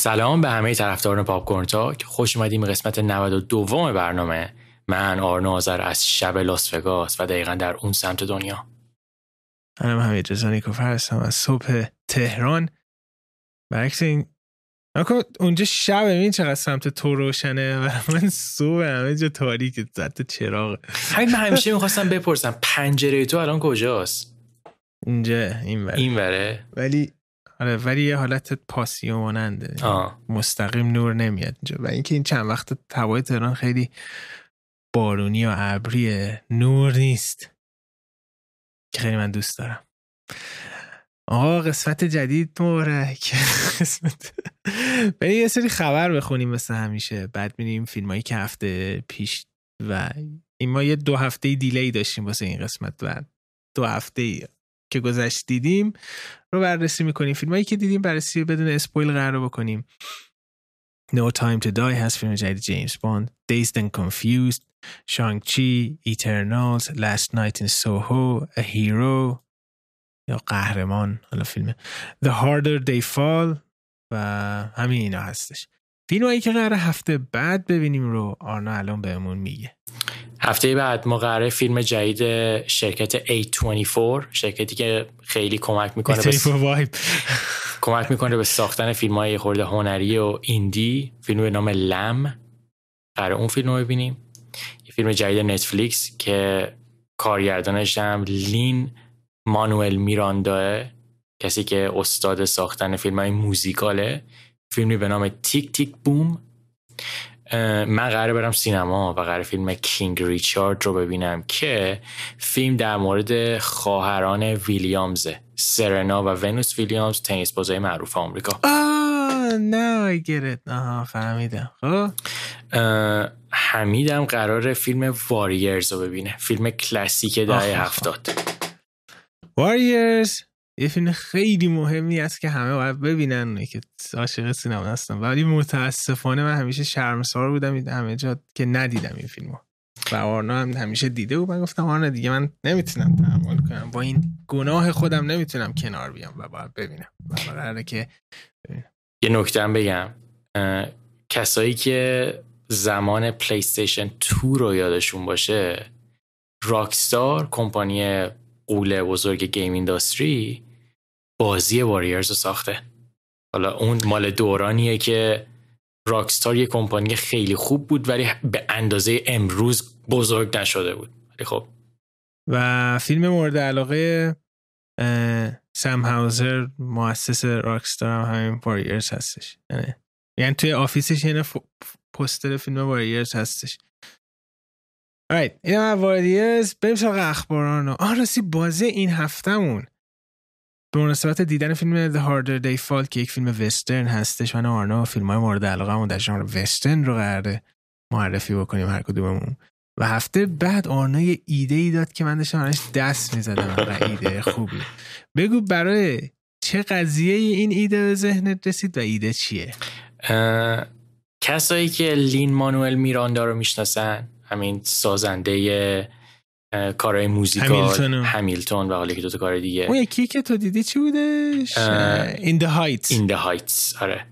سلام به همه طرفداران پاپ تاک. خوش اومدیم قسمت 92 برنامه. من آرنا آذر از شب لاس وگاس و دقیقا در اون سمت دنیا. منم حمید رضا نیکوفر هستم از صبح تهران. برعکس این اونجا شب این چقدر سمت تو روشنه. و من صبح همه جا تاریک زد چراغ. همین من همیشه می‌خواستم بپرسم پنجره تو الان کجاست؟ اینجا این وره این وره ولی آره ولی یه حالت پاسیو ماننده مستقیم نور نمیاد اینجا. و اینکه این چند وقت هوای تهران خیلی بارونی و ابریه نور نیست. که خیلی من دوست دارم. آقا قسمت جدید مبارک قسمت بریم یه سری خبر بخونیم مثل همیشه. بعد بینیم فیلم هایی که هفته پیش و این ما یه دو هفته دیلی داشتیم واسه این قسمت و دو هفته که گذشت دیدیم رو بررسی می‌کنیم. فیلم هایی که دیدیم بررسی بدون اسپویل قرار بکنیم. No Time to Die هست فیلم جدید جیمز باند. Dazed and Confused شانگ چی Eternals Last Night in Soho A Hero یا قهرمان حالا فیلم. The Harder They Fall و همین اینا هستش. فیلم هایی که قرار هفته بعد ببینیم رو آرنا الان بهمون میگه. هفته بعد ما قراره فیلم جدید شرکت A24 شرکتی که خیلی کمک می‌کنه به کمک می‌کنه به ساختن فیلم های خورده هنری و ایندی. فیلم به نام لم. قرار اون فیلم رو ببینیم. یه فیلم جدید نتفلیکس که کارگردانش هم لین مانوئل میرانداه کسی که استاد ساختن فیلم های موزیکاله. فیلمی به نام تیک تیک بوم. من قراره برم سینما و قراره فیلم کینگ ریچارد رو ببینم که فیلم در مورد خواهران ویلیامز سرنا و ونوس ویلیامز تنیس بازای معروف آمریکا. نه گرت آها فهمیدم. خب. حمیدم قرار فیلم واریرز رو ببینه. فیلم کلاسیک دهه هفتاد. واریرز. یه فیلم خیلی مهمی است که همه باید ببینن که عاشق سینما هستم ولی متاسفانه من همیشه شرمسار بودم همه جا که ندیدم این فیلمو. و آرنا هم همیشه دیده و من گفتم آرنا دیگه من نمی‌تونم تحمل کنم. با این گناه خودم نمی‌تونم کنار بیام و باید ببینم. و که یه نکته بگم. کسایی که زمان پلی استیشن 2 رو یادشون باشه راکستار کمپانی غول بزرگ game industry بازی Warriors رو ساخته. حالا اون مال دورانیه که راکستار یه کمپانی خیلی خوب بود ولی به اندازه امروز بزرگ نشده بود. ولی خب. و فیلم مورد علاقه سم هاوزر مؤسس راکستار هم همین Warriors هستش. یعنی یعنی توی office ش یعنی پوستر فیلم واریرز هستش. Alright. این هم واریرز. بریم سراغ اخباران آه راستی بازی این هفتهمون. به مناسبت دیدن فیلم The Harder They Fall که یک فیلم وسترن هستش من آرنا فیلم های مورد علاقه در ژانر وسترن رو قراره معرفی بکنیم هر کدوممون. و هفته بعد آرنا یه ایده ای داد که من داشتم دست می‌زدم. و ایده خوبی. بگو برای چه قضیه این ایده به ذهنت رسید و ایده چیه؟ کسایی که لین مانوئل میراندا رو می‌شناسن همین سازنده کارهای موزیکال همیلتون و حالا که دوتا کار دیگه. اون یکی که تو دیدی چی بودش؟ این the Heights. این the Heights آره.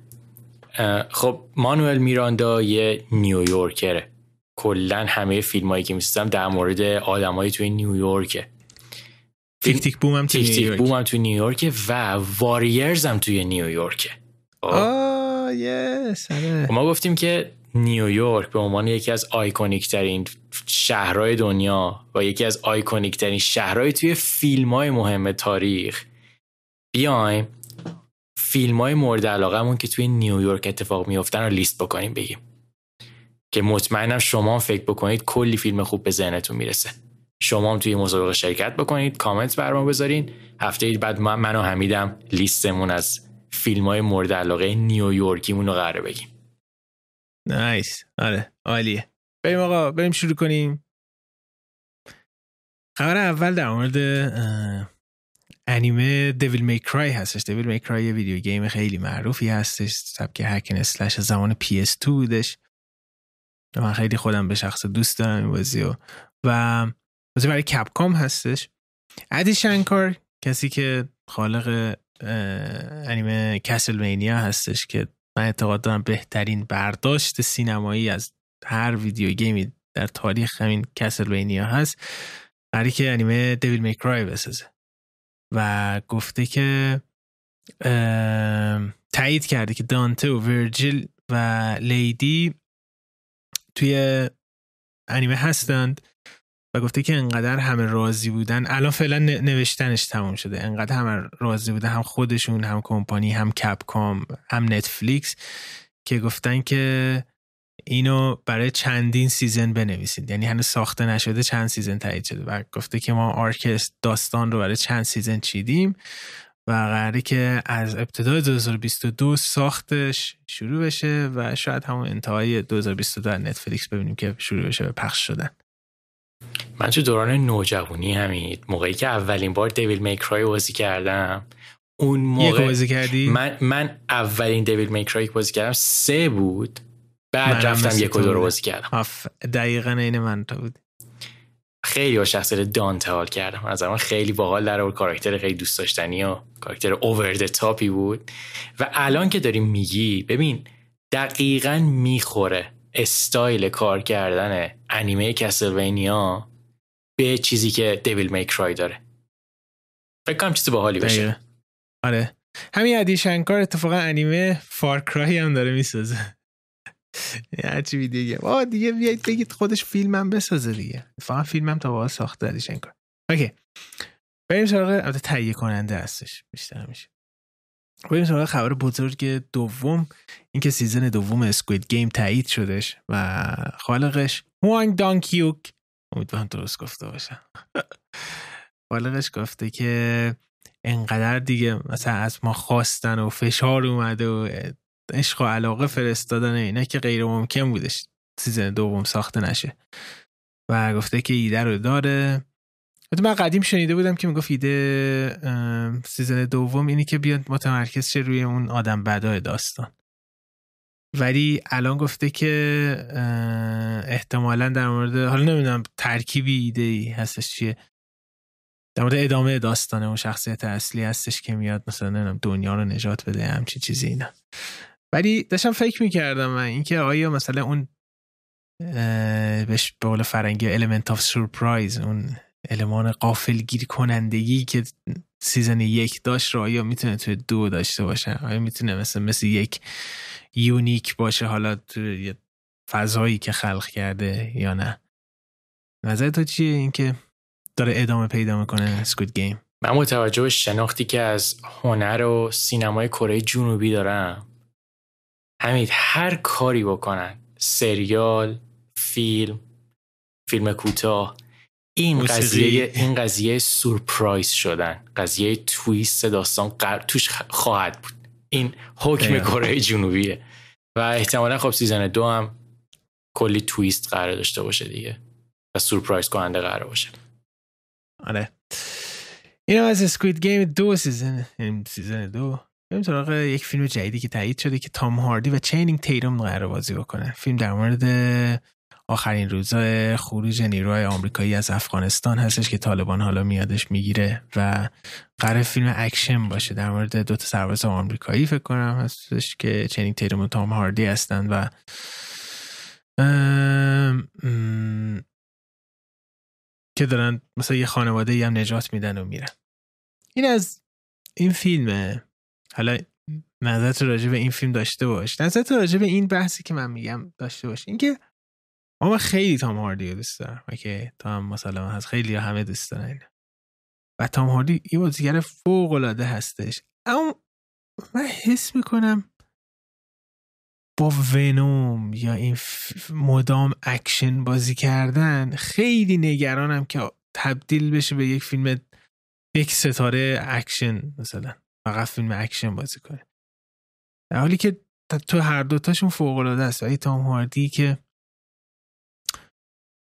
خب مانوئل میراندا یه نیویورکره. کلا همه فیلم هایی که میستم در مورد آدمایی توی نیویورکه. تیک تیک بوم هم توی نیویورک. بوم هم توی نیویورکه و Warriors هم توی نیویورکه. خب؟ آه yes آره. خب ما گفتیم که نیویورک به عنوان یکی از iconic ترین شهرهای دنیا و یکی از iconic ترین شهرهای توی فیلم های مهم تاریخ. بیایم فیلم های مورد علاقه که توی نیویورک اتفاق میفتن رو لیست بکنیم بگیم. که مطمئنم شما فکر بکنید کلی فیلم خوب به ذهنتون می‌رسه. شما هم توی مسابقه شرکت بکنید کامنت بر ما بذارین. هفته بعد من و حمیدم لیستمون از فیلم های مورد علاقه نیویورکیمون رو قراره بگیم. نایس آره عالیه. بریم آقا بریم شروع کنیم. خبر اول در مورد انیمه دیویل می کرای هستش. دیویل می کرای یه ویدیو گیم خیلی معروفی هستش سبک هکن اسلش زمان PS2 بودش. من خیلی خودم به شخص دوست دارم این بازی و و بازی برای کپکام هستش. ادی شنکار کسی که خالق انیمه کسلمینیا هستش که من اعتقاد دارم بهترین برداشت سینمایی از هر ویدیو گیمی در تاریخ همین کسلوینیا هست قراری که انیمه دیویل میکرای بسازه. و گفته که تایید کرده که دانته و ورجیل و لیدی توی انیمه هستند. و گفته که انقدر همه راضی بودن. الان فعلا نوشتنش تموم شده. انقدر همه راضی بودن هم خودشون هم کمپانی هم کپکام هم نتفلیکس که گفتن که اینو برای چندین season بنویسید. یعنی هنوز ساخته نشده چند season تایید شده. و گفته که ما arc داستان رو برای چند season چیدیم و قراره که از ابتدای 2022 ساختش شروع بشه و شاید همون انتهای 2022 در نتفلیکس ببینیم که شروع بشه به پخش شدن. من تو دوران نوجوانی همین موقعی که اولین بار دیویل میکرای بازی کردم اون موقع بازی کردی؟ من, من اولین دیویل میکرای بازی کردم سه بود بعد رفتم یک و دو رو بازی کردم. دقیقا این من تو بود خیلی با شخصیت دانته حال کردم. نظر من خیلی باحال بود و کاراکتر خیلی دوست داشتنی و کاراکتر over top ی بود. و الان که داریم میگی ببین دقیقا می‌خوره. استایل کار کردن انیمه Castlevania به چیزی که Devil May Cry داره. فکر کنم چیز باحالی بشه آره. همین ادی شنکار اتفاقا انیمه Far Cry هم داره می‌سازه. هرچی video game. دیگه بیایید بگید خودش فیلمم بسازه دیگه. فقط فیلمم تا حالا ساخته ادی شنکار okay. بریم سراغ تهیه کننده هستش. بیشتر میشه. بریم سراغ خبر بزرگ دوم. اینکه season دوم Squid Game تایید شدش و خالقش هوانگ دونگ هیوک امیدوارم درست گفته باشم خالقش گفته که انقدر دیگه مثلا از ما خواستن و فشار اومده و عشق و علاقه فرستادن اینه که غیر ممکن بودش season دوم ساخته نشه. و گفته که ایده رو داره. من قدیم شنیده بودم که می‌گفت ایده season دوم اینی که بیاد متمرکز شه روی اون آدم بدای داستان. ولی الان گفته که احتمالا در مورد حالا نمی‌دونم ترکیبی ایده ای هستش چیه. در مورد ادامه داستانه اون شخصیت اصلی هستش که میاد مثلا نمی‌دونم دنیا رو نجات بده همچی چیزی اینا. ولی داشتم فکر می‌کردم من اینکه آیا مثلا اون بهش به قول فرنگی element of surprise اون المان غافل گیر کنندگی که season یک داشت رو آیا می‌تونه توی دو داشته باشه؟ آیا می‌تونه مثل مثل یک unique باشه؟ حالا توی فضایی که خلق کرده یا نه؟ نظر تو چیه اینکه داره ادامه پیدا می‌کنه Squid Game من با توجه به شناختی که از هنر و سینمای کره جنوبی دارم. همین هر کاری بکنن سریال فیلم فیلم کوتاه این قضیه این قضیه سورپرایز شدن. قضیه twist داستان توش خواهد بود. این حکم کره جنوبیه. و احتمالا خب season دو هم کلی twist قرار داشته باشه دیگه. و سورپرایز کننده قرار باشه. آره. این از Squid Game دو season season دو. بریم سراغ یک فیلم جدیدی که تایید شده که تام هاردی و چنینگ تیتوم قرار بازی بکنه. فیلم در مورد آخرین روزای خروج نیروهای آمریکایی از افغانستان هستش که طالبان حالا میادش می‌گیره و قرار فیلم اکشن باشه. در مورد دو تا سرباز آمریکایی فکر کنم هستش که چنینگ تیتوم و تام هاردی هستن و که دارن مثلا یه خانواده هم نجات میدن و میرن. این از این فیلمه. حالا نظرت راجع به این فیلم داشته باش. نظرت راجع به این بحثی که من میگم داشته باش. اینکه ما خیلی تام هاردی رو دوست دارم. که تا هم مثلا هست خیلی همه دوست دارن. و تام هاردی یه بازیگر فوق العاده هستش. اما من حس می‌کنم با ونوم یا این مدام اکشن بازی کردن خیلی نگرانم که تبدیل بشه به یک فیلم یک ستاره اکشن مثلا. فقط فیلم اکشن بازی کنه. در حالی که تو هر دوتاشون فوق العاده است ولی تام هاردی که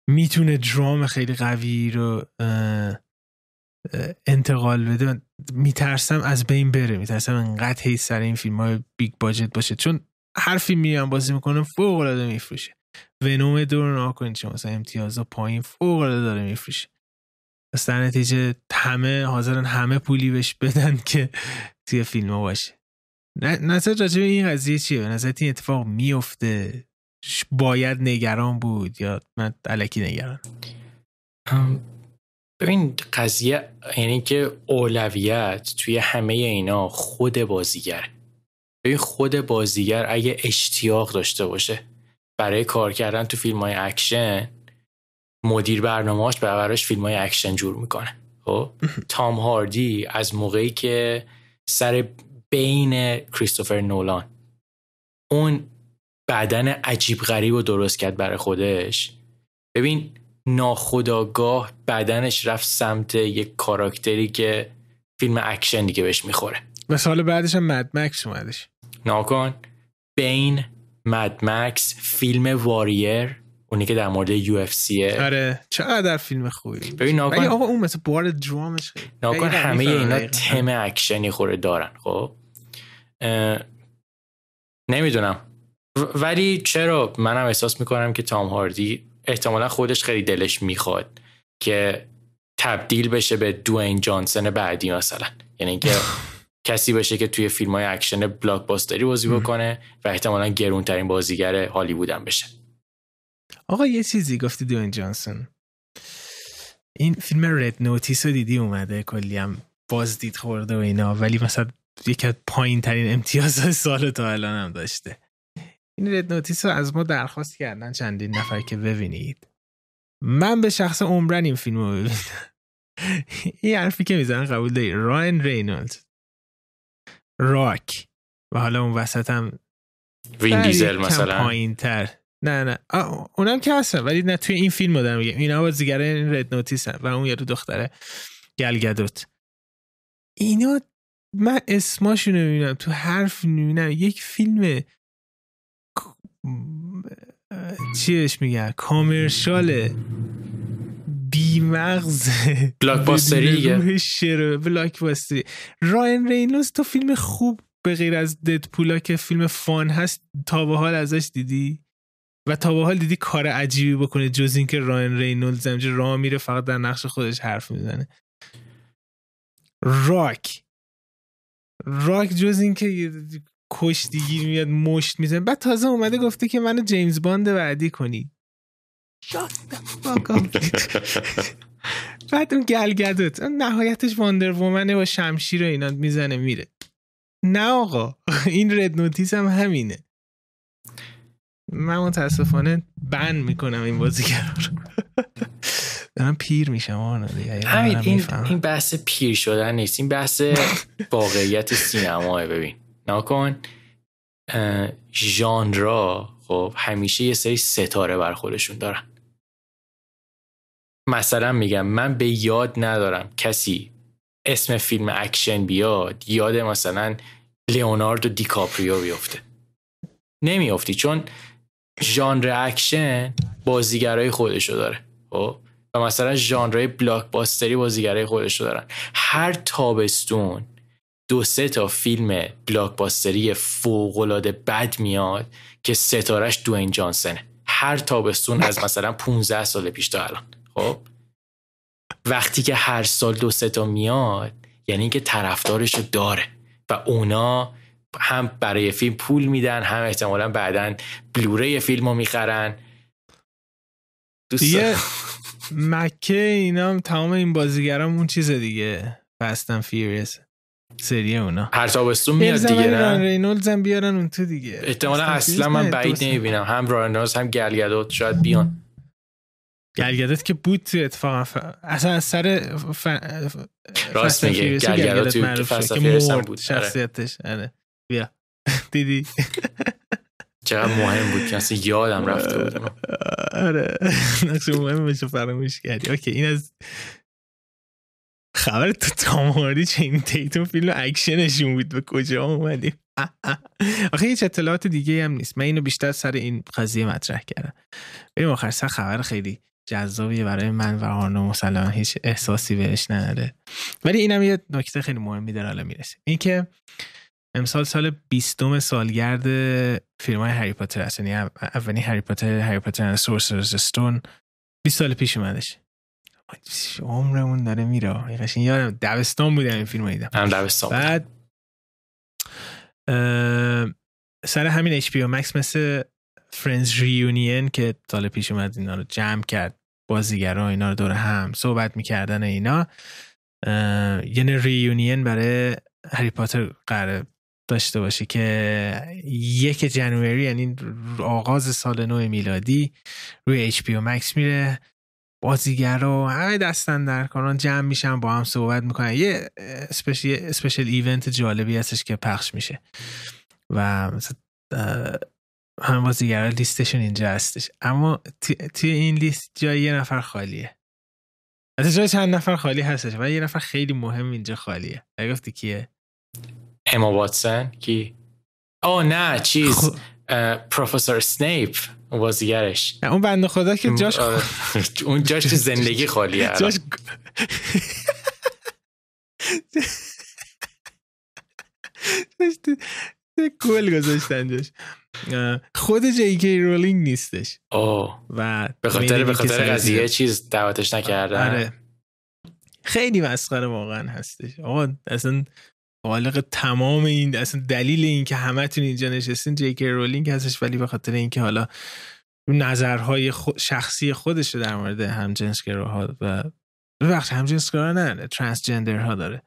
می‌تونه درام خیلی قوی رو انتقال بده. میترسم از بین بره. میترسم انقدر هی سر این فیلم های big budget باشه. چون هر فیلمی هم بازی می‌کنه فوق العاده میفروشه. ونوم دور ناکنید شما. مثلا امتیازا پایین فوق العاده داره میفروشه. پس در نتیجه همه حاضرن همه پولی بهش بدن که توی فیلم ها باشه نظر راجع این قضیه چیه؟ به نظر این اتفاق میفته باید نگران بود یا من علکی نگران؟ ببین قضیه یعنی که اولویت توی همه اینا خود بازیگر. ببین خود بازیگر اگه اشتیاق داشته باشه برای کار کردن تو فیلم های اکشن مدیر برنامهاش براش فیلم های اکشن جور می‌کنه. خب؟ تام هاردی از موقعی که سر Bane کریستوفر نولان اون بدن عجیب غریب رو درست کرد برای خودش. ببین ناخودآگاه بدنش رفت سمت یک کاراکتری که فیلم اکشن دیگه بهش می‌خوره. مثال بعدش هم مد مکس اومدش. ناکن. بین مد مکس فیلم واریر اونی که در مورد یو اف سیه. آره چقدر فیلم خوبی. ببین ناکن آقا اون مثل بار درامش خیلی ناکن همه اینا تم اکشنی خوره دارن خب؟ نمی‌دونم. ولی چرا منم احساس می‌کنم که تام هاردی احتمالا خودش خیلی دلش می‌خواد که تبدیل بشه به دوین جانسن بعدی مثلا. یعنی اینکه کسی بشه که توی فیلم های اکشن blockbuster ی بازی بکنه و احتمالا گرونترین بازیگر هالیوود هم بشه. آقا یه چیزی گفتی دوین جانسن. این فیلم Red Notice رو دیدی؟ اومده کلی هم بازدید خورده و اینا ولی مثلا یکی از پایین ترین امتیاز سال تا الان هم داشته. این Red Notice رو از ما درخواست کردن چندین نفر که ببینید. من به شخص عمرن این فیلم رو ببینم. این حرفی که می‌زنن قبول داری راین رینولد راک. و حالا اون وسط هم وین دیزل مثلا. پایین تر نه. نه اونم که هستن ولی نه توی این فیلم دارم میگم. اینا بازیگر این رد نوتیس و اون یارو دختره گلگدوت اینا من اسماشون رو می‌بینم. تو حرف می‌بینم یک فیلم چیش میگن commercial بی‌مغز. blockbuster ی blockbuster ی راین رینولدز تو فیلم خوب به غیر از Deadpool ا که فیلم fun هست تا به حال ازش دیدی؟ و تا به حال دیدی کار عجیبی بکنه جز اینکه راین رینولدز همه‌جا راه میره فقط در نقش خودش حرف می‌زنه. راک. راک جز اینکه کشتیگیر میاد مشت می‌زنه. بعد تازه اومده گفته که منو جیمز باند بعدی کنی. بعد اون گل گدوت نهایتش Wonder Woman ه با شمشیر و اینا می‌زنه میره. نه آقا این Red Notice هم همینه. من متاسفانه ban می‌کنم این بازیگر رو. دارم پیر میشم همین این, این بحث پیر شدن نیست. این بحث واقعیت سینماه ببین. نگا کن ژانرا خب همیشه یه سری ستاره بر خودشون دارن. مثلا میگم من به یاد ندارم کسی اسم فیلم اکشن بیاد یاد مثلا لیوناردو دیکاپریو بیفته. نمیافتی چون ژانر اکشن بازیگرای خودشو داره خب؟ و مثلا ژانر blockbuster ی بازیگرای خودشو دارن. هر تابستون دو سه تا فیلم بلاکباستری فوقالعاده بد میاد که ستارش دوین جانسنه. هر تابستون از مثلا 15 سال پیش تا الان. خب؟ وقتی که هر سال دو سه تا میاد یعنی که طرفدارشو داره و اونا هم برای فیلم پول میدن هم احتمالا بعدا بلوره فیلم رو می‌خرن. دیگه مگه اینا تمام این بازیگرام اون چیز دیگه. Fast and Furious سری اونا. هر تابستون میاد دیگه نه؟ رینولدز هم بیارن اون تو دیگه. احتمالا اصلا من بعید نمی‌بینم. هم رینولدز هم گل گدوت شاید بیان. گل گدوت که بود تو اتفاق اصلا از سر ف... راست میگه. گل گدوت تو Fast بود. آره. شخصیتش. آره. بیا. دیدی؟ چقدر مهم بود که اصلا یادم رفته بود. آره. نقش مهم میشه فراموش کردی. اوکی. این از خبر تو تاماری چه این تیتون فیلم اکشنشون بود؟ به کجا اومدیم؟ آخه هیچ اطلاعات دیگه هم نیست. من اینو بیشتر سر این قضیه مطرح کردم. بریم آخر سر خبر خیلی جذابیه برای من و آرنو مسلما هیچ احساسی بهش نداره. ولی اینم یه نکته خیلی مهمی داره حالا می‌رسه. اینکه امسال سال بیستم سالگرد فیلم های هری پاتر هست یعنی اولین هری پاتر هری پاتر سورسرز استون 20 سال پیش اومدش. عمرمون داره میره. قشنگ یادم دبستان بودم این فیلم دیدم. هم دبستان بعد سر همین اچ پی مکس مثل فرنز ریونین که سال پیش اومد اینا رو جمع کرد. بازیگرا اینا رو دور هم صحبت می‌کردن اینا. یعنی reunion برای هری پاتر قراره داشته باشه که یک January یعنی آغاز سال نو میلادی روی HBO Max میره. بازیگر و همه دست‌اندرکاران جمع میشن با هم صحبت می‌کنن. یه special event جالبی هستش که پخش میشه. و همه بازیگر لیستشون اینجا هستش. اما توی این لیست جای یه نفر خالیه. از جای چند نفر خالی هستش و یه نفر خیلی مهم اینجا خالیه. گفتی کیه؟ اما واتسن؟ کی؟ آه نه چیز. خ... پروفسور سنیپ بازیگرش اون بنده خدا که جاش آره. اون جاش تو زندگی خالیه جاش گل گذاشتن جاش. خود جی کی رولینگ نیستش. اوه و به خاطر به خاطر قضیه چیز دعوتش نکردن. آره. خیلی مسخره واقعا هستش. آقا اصلا خالق تمام این اصلا دلیل این که همتون اینجا نشستین جی کی رولینگ هستش ولی به خاطر اینکه حالا نظرهای شخصی خودش در مورد همجنسگراها و ببخش همجنسگرا نه ترانسجندر ها داره.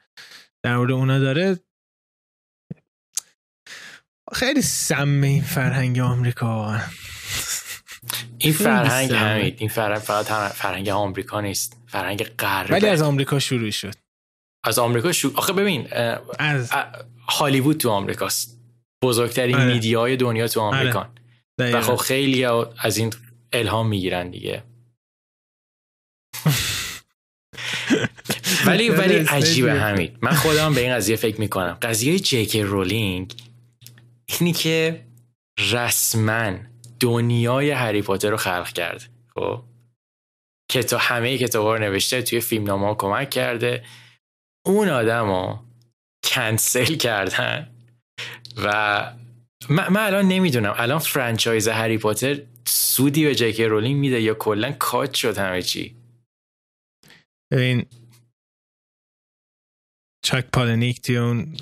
در مورد اونا داره. خیلی سم این فرهنگ آمریکا این فرهنگ همین این فرهنگ فقط فرهنگ آمریکا نیست فرهنگ غرب. ولی از آمریکا شروع شد. از آمریکا شروع آخه ببین از هالیوود تو آمریکاست. بزرگترین آره. میدیای دنیا تو آره. آمریکا و خب خیلی از این الهام می‌گیرن دیگه. ولی ولی عجیبه همین من خودم به این قضیه فکر می‌کنم. قضیه جی‌کی رولینگ اینی که رسما دنیای هری پاتر رو خلق کرد خب؟ کتاب همه کتاب رو نوشته توی فیلم نامه کمک کرده. اون آدم رو کنسل کردن و من, الان نمی‌دونم. الان franchise هری پاتر سودی به جی‌کی رولینگ میده یا کلا کات شد همه چی؟ ببین چاک پالنیک توی اون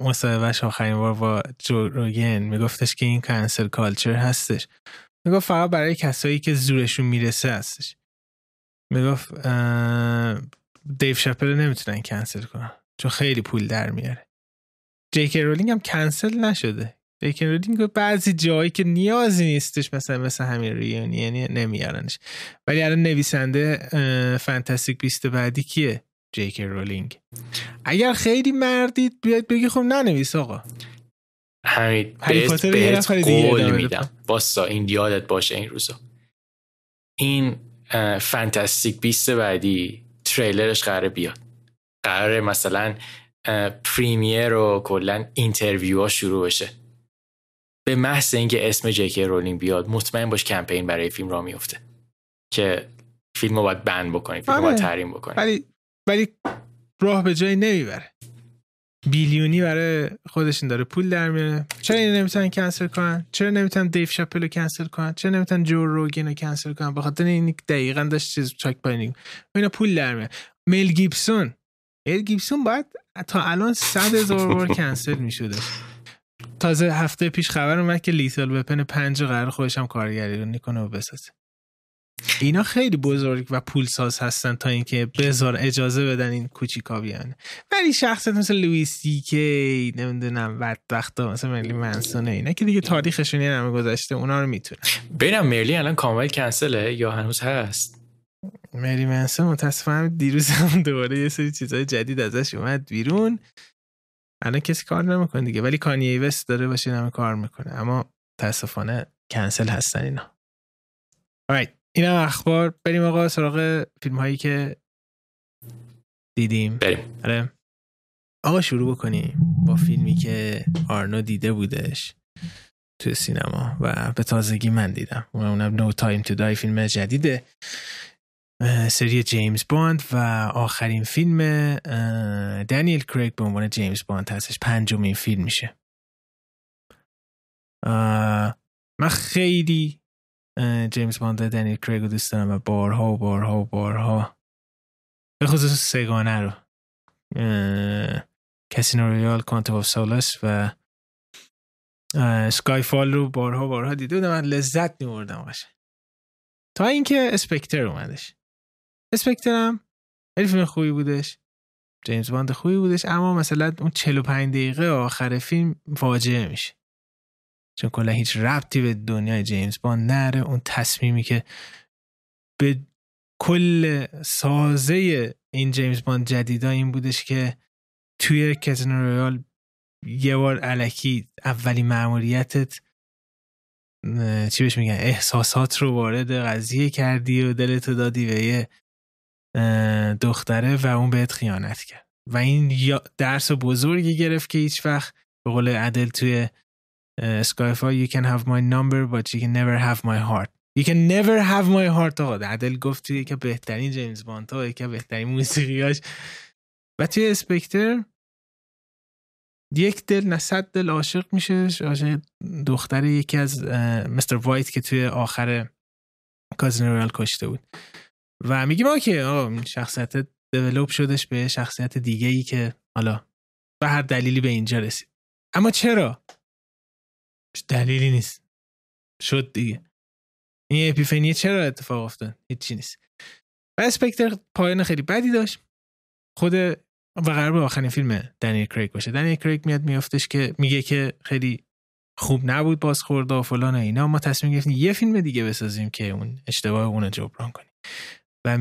مصاحبهش آخرین بار با جو روگن میگفتش که این cancel culture هستش. می‌گفت فقط برای کسایی که زورشون می‌رسه هستش. می‌گفت دیو شپل نمی‌تونن کنسل کنن چون خیلی پول در میاره. جی‌کی رولینگ هم کنسل نشده. جی‌کی رولینگ بعضی جایی که نیازی نیستش مثلا مثل همین reunion یعنی نمیارنش. ولی الان نویسنده Fantastic Beasts بعدی کیه؟ جی‌کی رولینگ. اگر خیلی مردید بیاید بگی خب ننویس آقا. همین بهت, بهت قول میدم. باستا این یادت باشه این روزا. این Fantastic Beasts بعدی تریلرش قراره بیاد. قراره مثلا premiere و کلا interview ها شروع بشه. به محض اینکه اسم جی‌کی رولینگ بیاد مطمئن باش کمپین برای فیلم را میفته که فیلم رو باید ban بکنی فیلم رو باید آره. تحریم بکنی. ولی ولی راه به جایی نمی‌بره. billion ی برای خودشون داره. پول در میاره. چرا اینو نمی‌تونن کنسل کنن؟ چرا نمی‌تونن دیو شپل رو کنسل کنن؟ چرا نمی‌تونن جو روگن رو کنسل کنن؟ به خاطر این دقیقا داشت چیز چاک پالنیک اینا پول در میاره. مل گیبسون. مل گیبسون باید تا الان صد هزار بار کنسل می‌شده. تازه هفته پیش خبر اومد که لیتل وپن پنج قرار خودش هم کارگری رو نکنه و بسازه. اینا خیلی بزرگ و پولساز هستن تا اینکه بذار اجازه بدن این کوچیکا بیان. ولی شخصیت مثل لوئیس دیکی نمی‌دونم بدبختا مثل مرلی منسونه اینا که دیگه تاریخشون یه نمه گذاشته اونا رو می‌تونه ببینم مرلی الان کامل کنسله یا هنوز هست؟ مری منسون متاسفانه دیروز هم دوباره یه سری چیزای جدید ازش اومد بیرون. الان کسی کار نمی‌کنه دیگه ولی کانی وست داره باشه همه کار می‌کنه. اما متاسفانه کنسل هستن اینا. Right. این هم اخبار. بریم آقا سراغ فیلم هایی که دیدیم. بریم. آره. آقا شروع بکنیم با فیلمی که آرنو دیده بودش تو سینما و به تازگی من دیدم. اونم نو تایم تو دای فیلم جدیده. سری جیمز باند و آخرین فیلم دانیل کریگ به عنوان جیمز باند هستش. پنجمین فیلم میشه. من خیلی جیمز باند دنیل کریگ رو دوست دارم و بارها و بارها و بارها. به خصوص سه‌گانه رو. Casino Royale Quantum of Solace و Skyfall رو بارها بارها دیده بودم من لذت میبردم باشه تا اینکه Spectre اومدش. Spectre هم خیلی فیلم خوبی بودش. جیمز باند خوبی بودش اما مثلا اون 45 دقیقه آخر فیلم فاجعه میشه. چون کلا هیچ ربطی به دنیای جیمز باند نداره اون تصمیمی که به کل سازه این جیمز باند جدیدا این بودش که توی Casino Royale یه بار علکی اولی معمولیتت چی بهش میگن احساسات رو وارد قضیه کردی و دلتو دادی به یه دختره و اون بهت خیانت کرد. و این درس بزرگی گرفت که هیچ وقت به قول عدل توی اسکایفا you can have my number but you can never have my heart. You can never have my heart آقا. عدل گفت توی که بهترین جیمز باند ها که بهترین موسیقیاش و توی اسپکتر یک دل نه صد دل عاشق میشه. عاشق دختر یکی از مستر وایت که توی آخر کازینو رویال کشته بود. و میگیم اوکی آقا شخصیت develop شدش به شخصیت دیگه ای که حالا به هر دلیلی به اینجا رسید. اما چرا؟ دلیلی نیست؟ شد دیگه. این epiphany چرا اتفاق افتاد؟ هیچی نیست. و اسپکتر پایان خیلی بدی داشت. خود و قرار به آخرین فیلم دنیل کریگ باشه. دنیل کریگ میاد میافتش که میگه که خیلی خوب نبود بازخورد و فلان و اینا. ما تصمیم گرفتیم یه فیلم دیگه بسازیم که اون اشتباه اون رو جبران کنیم. و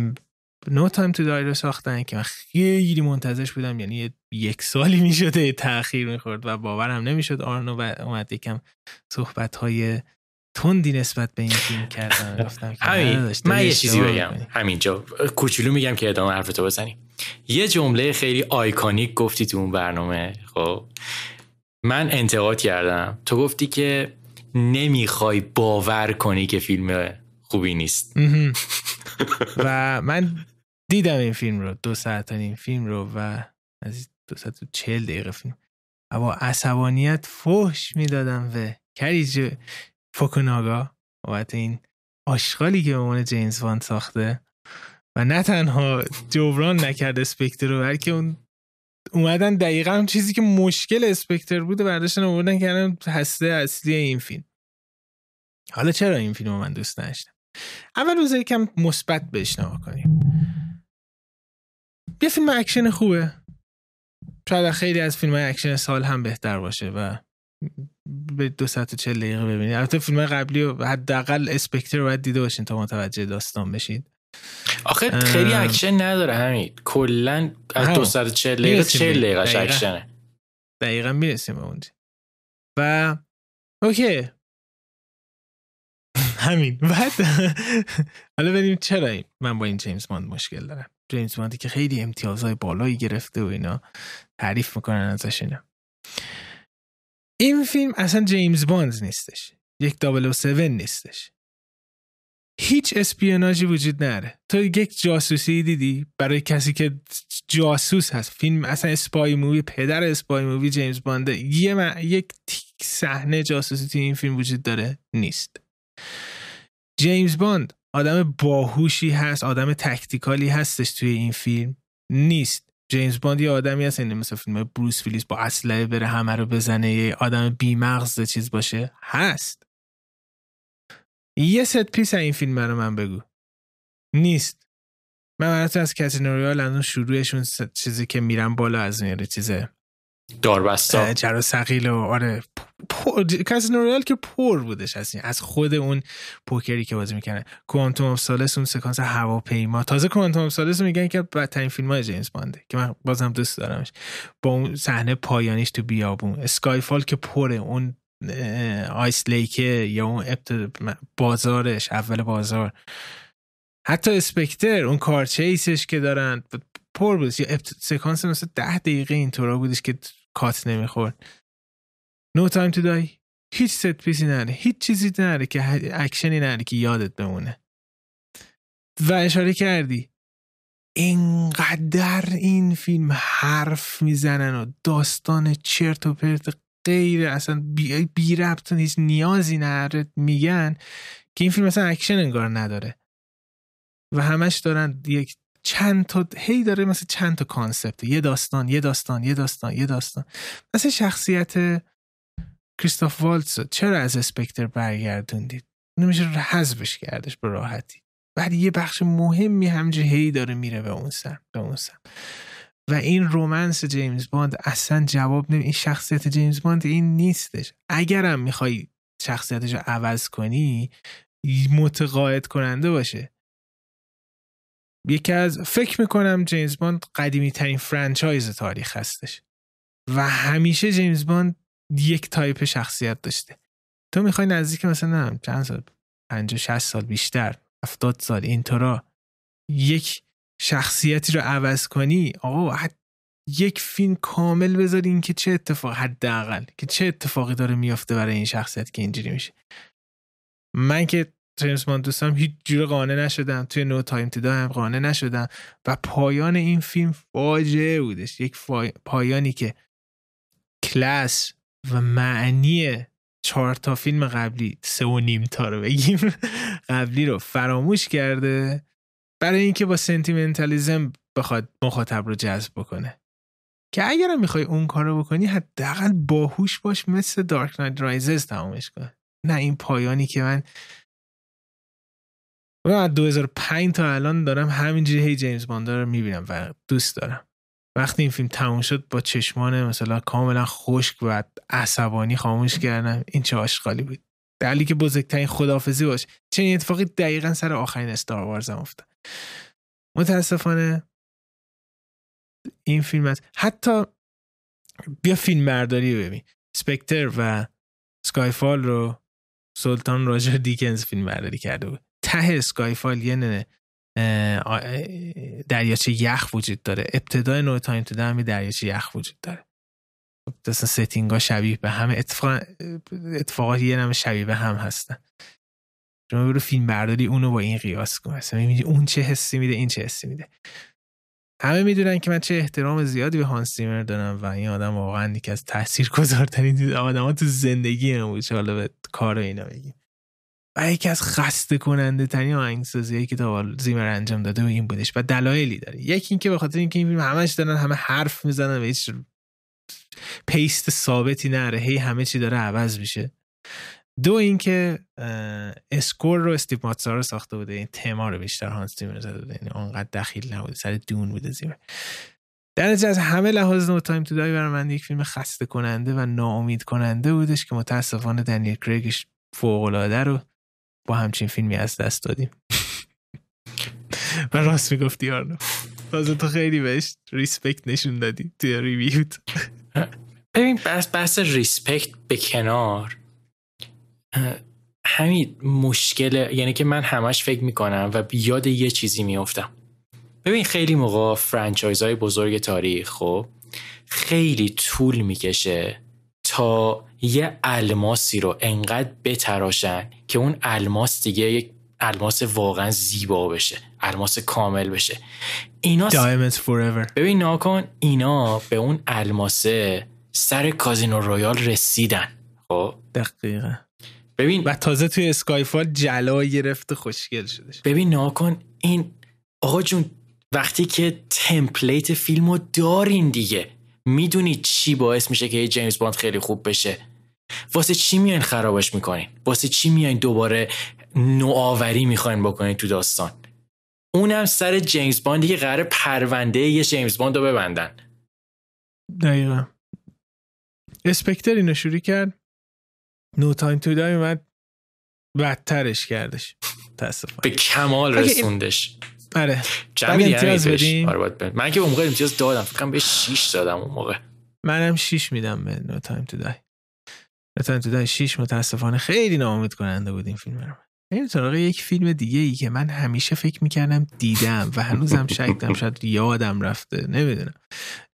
No Time to Die ساختن که من خیلی منتظرش بودم. یعنی یک سالی می‌شده تاخیر می‌خورد و باورم نمی‌شد. آره نو و اومد یکم صحبت های تندی نسبت به این فیلم کردن. همین. من یه چیزی بگم. همینجا. کوچولو میگم که ادامه حرفتو بزنی یه جمله خیلی آیکونیک گفتی تو اون برنامه. خب. من انتقاد کردم. تو گفتی که نمی‌خوای باور کنی که فیلم خوبی نیست. و من دیدم این فیلم رو دو ساعت این فیلم رو و از دو ساعت و چهل دقیقه فیلم. و با عصبانیت فحش می‌دادم به کریج فوکوناگا بابت این آشغالی که به عنوان جیمز باند ساخته و نه تنها جبران نکرد اسپکتر رو بلکه اون اومدن دقیقا هم چیزی که مشکل اسپکتر بوده برداشتن آوردن کردن هسته اصلی این فیلم. حالا چرا این فیلم رو من دوست داشتم اول روز یکم مثبت بهش نگاه کنیم. یه فیلم اکشن خوبه. شاید خیلی از فیلم های اکشن سال هم بهتر باشه و به دو ساعت و چهل دقیقه ببینید. البته فیلم قبلی و حداقل اسپکتر رو باید دیده باشین تا متوجه داستان بشید آخه خیلی اکشن نداره همین. کلا از دو ساعت چهل دقیقه چهل دقیقه اکشنه. دقیقا می‌رسیم به اونجا. و اوکی. همین. بعد حالا بریم چرا من با این جیمز باند مشکل دارم. جیمز باندی که خیلی امتیازهای بالایی گرفته و اینا تعریف می‌کنن ازش اینا. این فیلم اصلا جیمز باند نیستش. یک double O seven نیستش. هیچ espionage ی وجود نداره تو یک جاسوسی دیدی؟ برای کسی که جاسوس هست. فیلم اصلا spy movie پدر spy movie جیمز بانده یه یک صحنه جاسوسی تو این فیلم وجود داره نیست. جیمز باند آدم باهوشی هست آدم tactical ی هستش توی این فیلم. نیست. جیمز باند یه آدمی هست یعنی مثل فیلم بروس ویلیس با اسلحه بره همه رو بزنه یه آدم بیمغز چیز باشه. هست. یه ست پیس این فیلم رو من بگو. نیست. من برات از کسینو ریال اون شروعشون چیزی که میرم بالا از میاره چیزه داربستا. جرا سقیل و آره کازینو رویال که پر بودش از از خود اون پوکری که بازی می‌کنه کوانتوم اف سالس اون سکانس هواپیما. تازه کوانتوم اف سالس میگن که بدترین فیلم های جیمز بانده که من بازم دوست دارمش. با اون صحنه پایانیش تو بیابون. Skyfall که پره اون ice lake ه یا اون بازارش اول بازار. حتی اسپکتر اون car chase ش که دارن پر بود یا سکانس مثل ده دقیقه اینطورا بودش که کات نمی‌خورد. No Time to Die هیچ set piece ی نداره. هیچ چیزی نداره که اکشنی نداره که یادت بمونه. و اشاره کردی. اینقدر این فیلم حرف می‌زنن و داستان چرت و پرت غیر اصلا بی, بی ربط نیست نیازی نداره میگن که این فیلم اصلا اکشن انگار نداره. و همش دارن یک چند تا هی داره مثل چند تا concept. یه داستان یه داستان یه داستان یه داستان. مثل شخصیت کریستوف والتز چرا از اسپکتر برگردوندید؟ نمیشه حذفش کردش به راحتی. بعد یه بخش مهمی همجه هی داره میره به اون سم به اون سم و این رومنس جیمز باند اصلا جواب نمی این شخصیت جیمز باند این نیستش. اگرم می‌خوای شخصیتش رو عوض کنی متقاعد کننده باشه. یکی از فکر می‌کنم جیمز باند قدیمی ترین فرانچایز تاریخ هستش. و همیشه جیمز باند یک تایپ شخصیت داشته. تو می‌خوای نزدیک مثلا نه چند سال 50 60 سال بیشتر 70 سال اینطورا یک شخصیتی رو عوض کنی آقا یک فیلم کامل بذارین که چه اتفاق حداقل که چه اتفاقی داره میافته برای این شخصیت که اینجوری میشه. من که جیمز باند دوستم هیچ جور قانع نشدم. توی No Time to هم قانع نشدم. و پایان این فیلم فاجعه بودش. یک پایانی که کلا اساس و معنی چهار تا فیلم قبلی سه و نیم تا رو بگیم قبلی رو فراموش کرده برای اینکه با sentimentalism بخواد مخاطب رو جذب بکنه. که اگرم می‌خوای اون کار رو بکنی حداقل باهوش باش مثل Dark Knight Rises تمامش کن. نه این پایانی که من من از 2005 تا الان دارم همینجوری هی جیمز باند رو می‌بینم و دوست دارم. وقتی این فیلم تموم شد با چشمان مثلا کاملا خشک و عصبانی خاموش کردم. این چه آشغالی بود. در که بزرگترین خدافزی باش. چنین اتفاقی دقیقا سر آخرین استار وارزم افتاد. متاسفانه این فیلم هست حتی بیا فیلم برداری ببین. سپکتر و سکایفال رو سلطان راجر دیکنز فیلم برداری کرده بود. ته سکایفال یه دریاچه یخ وجود داره. ابتدای No Time to Die می دریاچه یخ وجود داره. مثلا setting ها شبیه به همه اتفاق اتفاقات یه نمه شبیه به هم هستن. شما برو فیلم برداری اونو با این قیاس کن. مثلا می‌بینی اون چه حسی میده این چه حسی میده. همه می‌دونن که من چه احترام زیادی به هانس زیمر دارم و این آدم واقعا یکی از تاثیرگذارترین آدم تو زندگی بود. حالا به کار اینا بگیم. و یکی از خسته کننده ترین آهنگسازی که هانس زیمر انجام داده و این بودش و دلایلی داره. یکی اینکه به خاطر اینکه این فیلم همش دارن همه حرف می‌زنن و هیچ pace ثابتی نداره هی همه چی داره عوض میشه. دو اینکه score رو استیو ماتزارو ساخته بوده این تما رو بیشتر هانس زیمر زده بوده یعنی اونقدر دخیل نبوده سر Dune بوده زیمر. در از همه لحاظ No Time to Die برای من یک فیلم خسته کننده و ناامید کننده بودش که متاسفانه دنیل کریگش فوق العاده رو با همچین فیلمی از دست دادیم. و راست می‌گفتی آرنو تازه تو خیلی بهش respect نشون دادی توی review ت ببین بس بحث respect به کنار. همین مشکل یعنی که من همش فکر می‌کنم و یاد یه چیزی میافتم. ببین خیلی موقع franchise های بزرگ تاریخ خب خیلی طول می‌کشه تا یه الماسی رو انقدر بتراشن که اون الماس دیگه یک الماس واقعا زیبا بشه الماس کامل بشه. اینا Diamonds forever. ببین ناکن اینا به اون الماسه سر Casino Royale رسیدن. خب؟ دقیقه ببین و تازه توی Skyfall جلا گرفت خوشگل شده ببین ناکن این آقا جون وقتی که template فیلمو دارین دیگه می‌دونید چی باعث میشه که جیمز باند خیلی خوب بشه؟ واسه چی میاین خرابش می‌کنین؟ واسه چی میاین دوباره نوآوری می‌خواین بکنین تو داستان؟ اونم سر جیمز باندی که قرار پرونده یه جیمز باند رو ببندن. دقیقا. Spectre اینو شروع کرد. No Time to Die اومد. بدترش کردش. به کمال رسوندش. آره. جمعی امتیاز بدیم آره من که اون موقع امتیاز دادم فکرم به 6 دادم اون موقع. منم 6 میدم به No Time to Die No Time to Die 6 متاسفانه خیلی ناامید کننده بود این فیلم رو. این طرق یک فیلم دیگه ای که من همیشه فکر می‌کردم دیدم و هنوزم شک دارم شاید یادم رفته نمی‌دونم.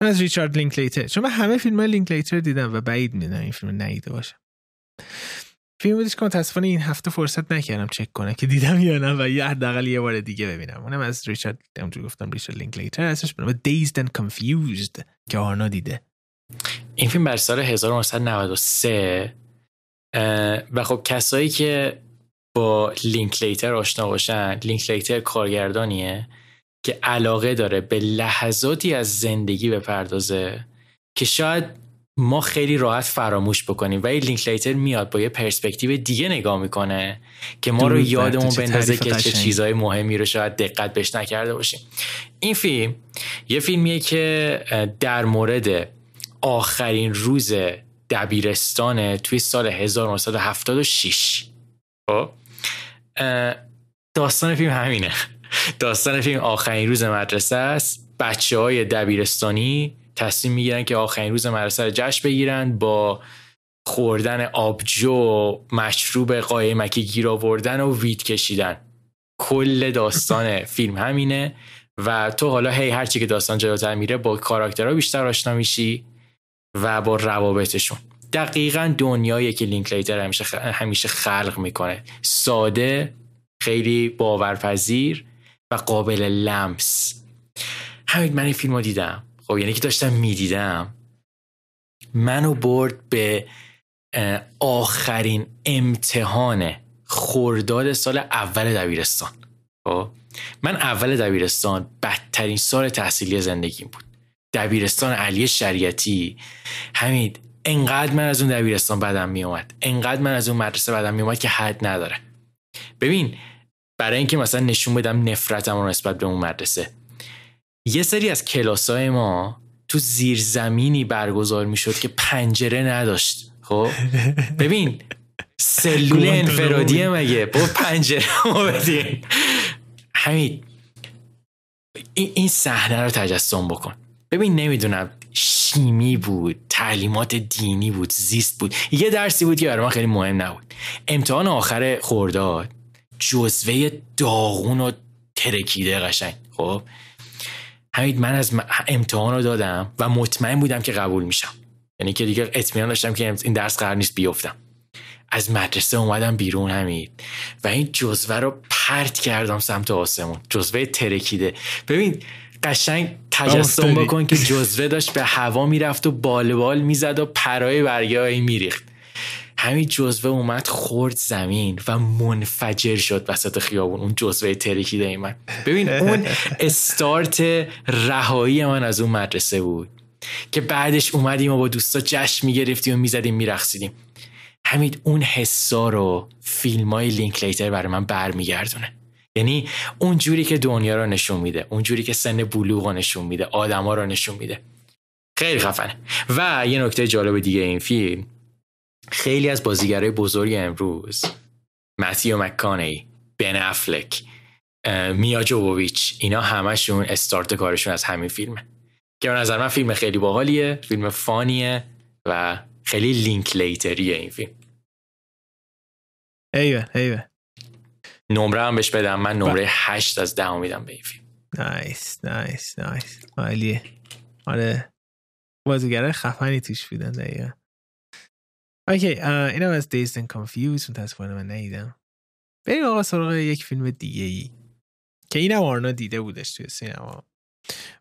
از ریچارد لینکلیتر. چون من همه فیلم های لینکلیتر دیدم و بعید می‌دونم این فیلم ندیده باشم فیلم بودش که متاسفانه این هفته فرصت نکردم چک کنم که دیدم یا نه و یه حداقل یه بار دیگه ببینم. اونم از ریچارد همونجوری گفتم ریچارد لینکلیتر ازش به Dazed and Confused که آرنا دیده. این فیلم بر سال 1993 و خب کسایی که با لینکلیتر آشنا باشن لینکلیتر کارگردانیه که علاقه داره به لحظاتی از زندگی بپردازه که شاید ما خیلی راحت فراموش بکنیم. ولی لینکلیتر میاد با یه پرسپکتیو دیگه نگاه می‌کنه که ما رو یادمون بندازه که چه چیزهای مهمی رو شاید دقت بهش نکرده باشیم. این فیلم یه فیلمیه که در مورد آخرین روز دبیرستان توی سال 1976 خب؟ داستان فیلم همینه. داستان فیلم آخرین روز مدرسه است. بچه های دبیرستانی تصمیم می‌گیرن که آخرین روز مدرسه رو جشن بگیرن با خوردن آبجو مشروب قایمکی گیر آوردن و وید کشیدن. کل داستان فیلم همینه و تو حالا هی هرچی که داستان جلوتر میره با کاراکترها بیشتر آشنا میشی و با روابطشون. دقیقا دنیایی که لینکلیتر همیشه, همیشه خلق می‌کنه. ساده خیلی باورپذیر و قابل لمس. همین من این فیلم رو دیدم. خب یعنی که داشتم می‌دیدم. منو برد به آخرین امتحان خورداد سال اول دبیرستان. خب من اول دبیرستان بدترین سال تحصیلی زندگیم بود. دبیرستان علی شریعتی. همین انقدر من از اون دبیرستان بدم میومد انقدر من از اون مدرسه بدم میومد که حد نداره. ببین برای اینکه مثلا نشون بدم نفرتم رو نسبت به اون مدرسه. یه سری از کلاسای ما تو زیرزمینی برگزار می‌شد که پنجره نداشت خب؟ ببین سلول انفرادیه مگه؟ با پنجره ما بدین همین این صحنه رو تجسم بکن. ببین نمی‌دونم شیمی بود تعلیمات دینی بود زیست بود. یه درسی بود که برای من خیلی مهم نبود. امتحان آخر خورداد جزوه داغون و ترکیده قشنگ خب؟ همین من از امتحان رو دادم و مطمئن بودم که قبول میشم. یعنی که دیگه اطمینان داشتم که این درس قرار نیست بیفتم. از مدرسه اومدم بیرون همین و این جزوه رو پرت کردم سمت آسمون. جزوه ترکیده. ببین قشنگ تجسم بکن که جزوه داشت به هوا می‌رفت و بال بال می‌زد و پرای برگه میریخت. همین جزوه اومد خورد زمین و منفجر شد وسط خیابون. اون جزوه ترکیده من ببین اون استارت رهایی من از اون مدرسه بود که بعدش اومدیم و با دوستا جشن می‌گرفتیم و می‌زدیم میرخصیدیم همین اون حسا رو فیلم های لینکلیتر برای من برمیگردونه. یعنی اون جوری که دنیا رو نشون میده اون جوری که سن بلوغ رو نشون میده آدما رو نشون میده. خیلی خفنه. و یه نکته جالب دیگه این فیلم خیلی از بازیگرای بزرگ امروز متیو مکانی بن افلک میا جووویچ اینا همشون استارت کارشون از همین فیلمه. که به نظر من فیلم خیلی باحالیه فیلم فانیه و خیلی لینک لیتریه این فیلم. ایوه ایوه نمره هم بهش بدم من نمره هشت از ده میدم به این فیلم. نایس نایس نایس. عالیه. آره. بازیگره خفنی توش بودن دقیقا. اوکی اینم از and Confused متاسفانه من نیدم بریم آقا سراغ یک فیلم دیگه ای که اینم آرنا دیده بودش توی سینما.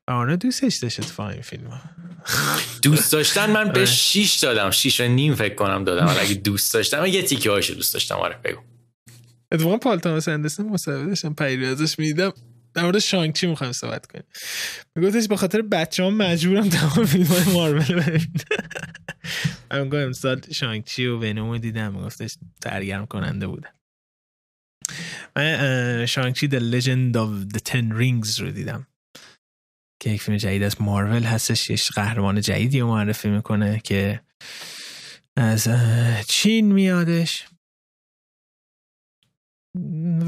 آرنا دوستش داشت تو این فیلم دوست داشتن من به 6 آره. دادم. 6 و نیم فکر کنم دادم. اگه دوست داشتم یه تیکه هاشو دوست داشتم. آره بگو. اتفاقا پال تاماس اندرسون مصاحبه داشتم پیری ازش می‌دیدم. در مورد شانگچی می‌خوایم صحبت کنیم؟ میگفتش به خاطر بچه هم مجبورم تمام فیلم های مارول ببینم. من امسال شانگچی و ونومو دیدم. میگفتش سرگرم کننده بودن من شانگچی The Legend of the Ten Rings رو دیدم. که یک فیلم جدید از مارول هستش. یه قهرمان جدیدی رو معرفی می‌کنه که از چین میادش.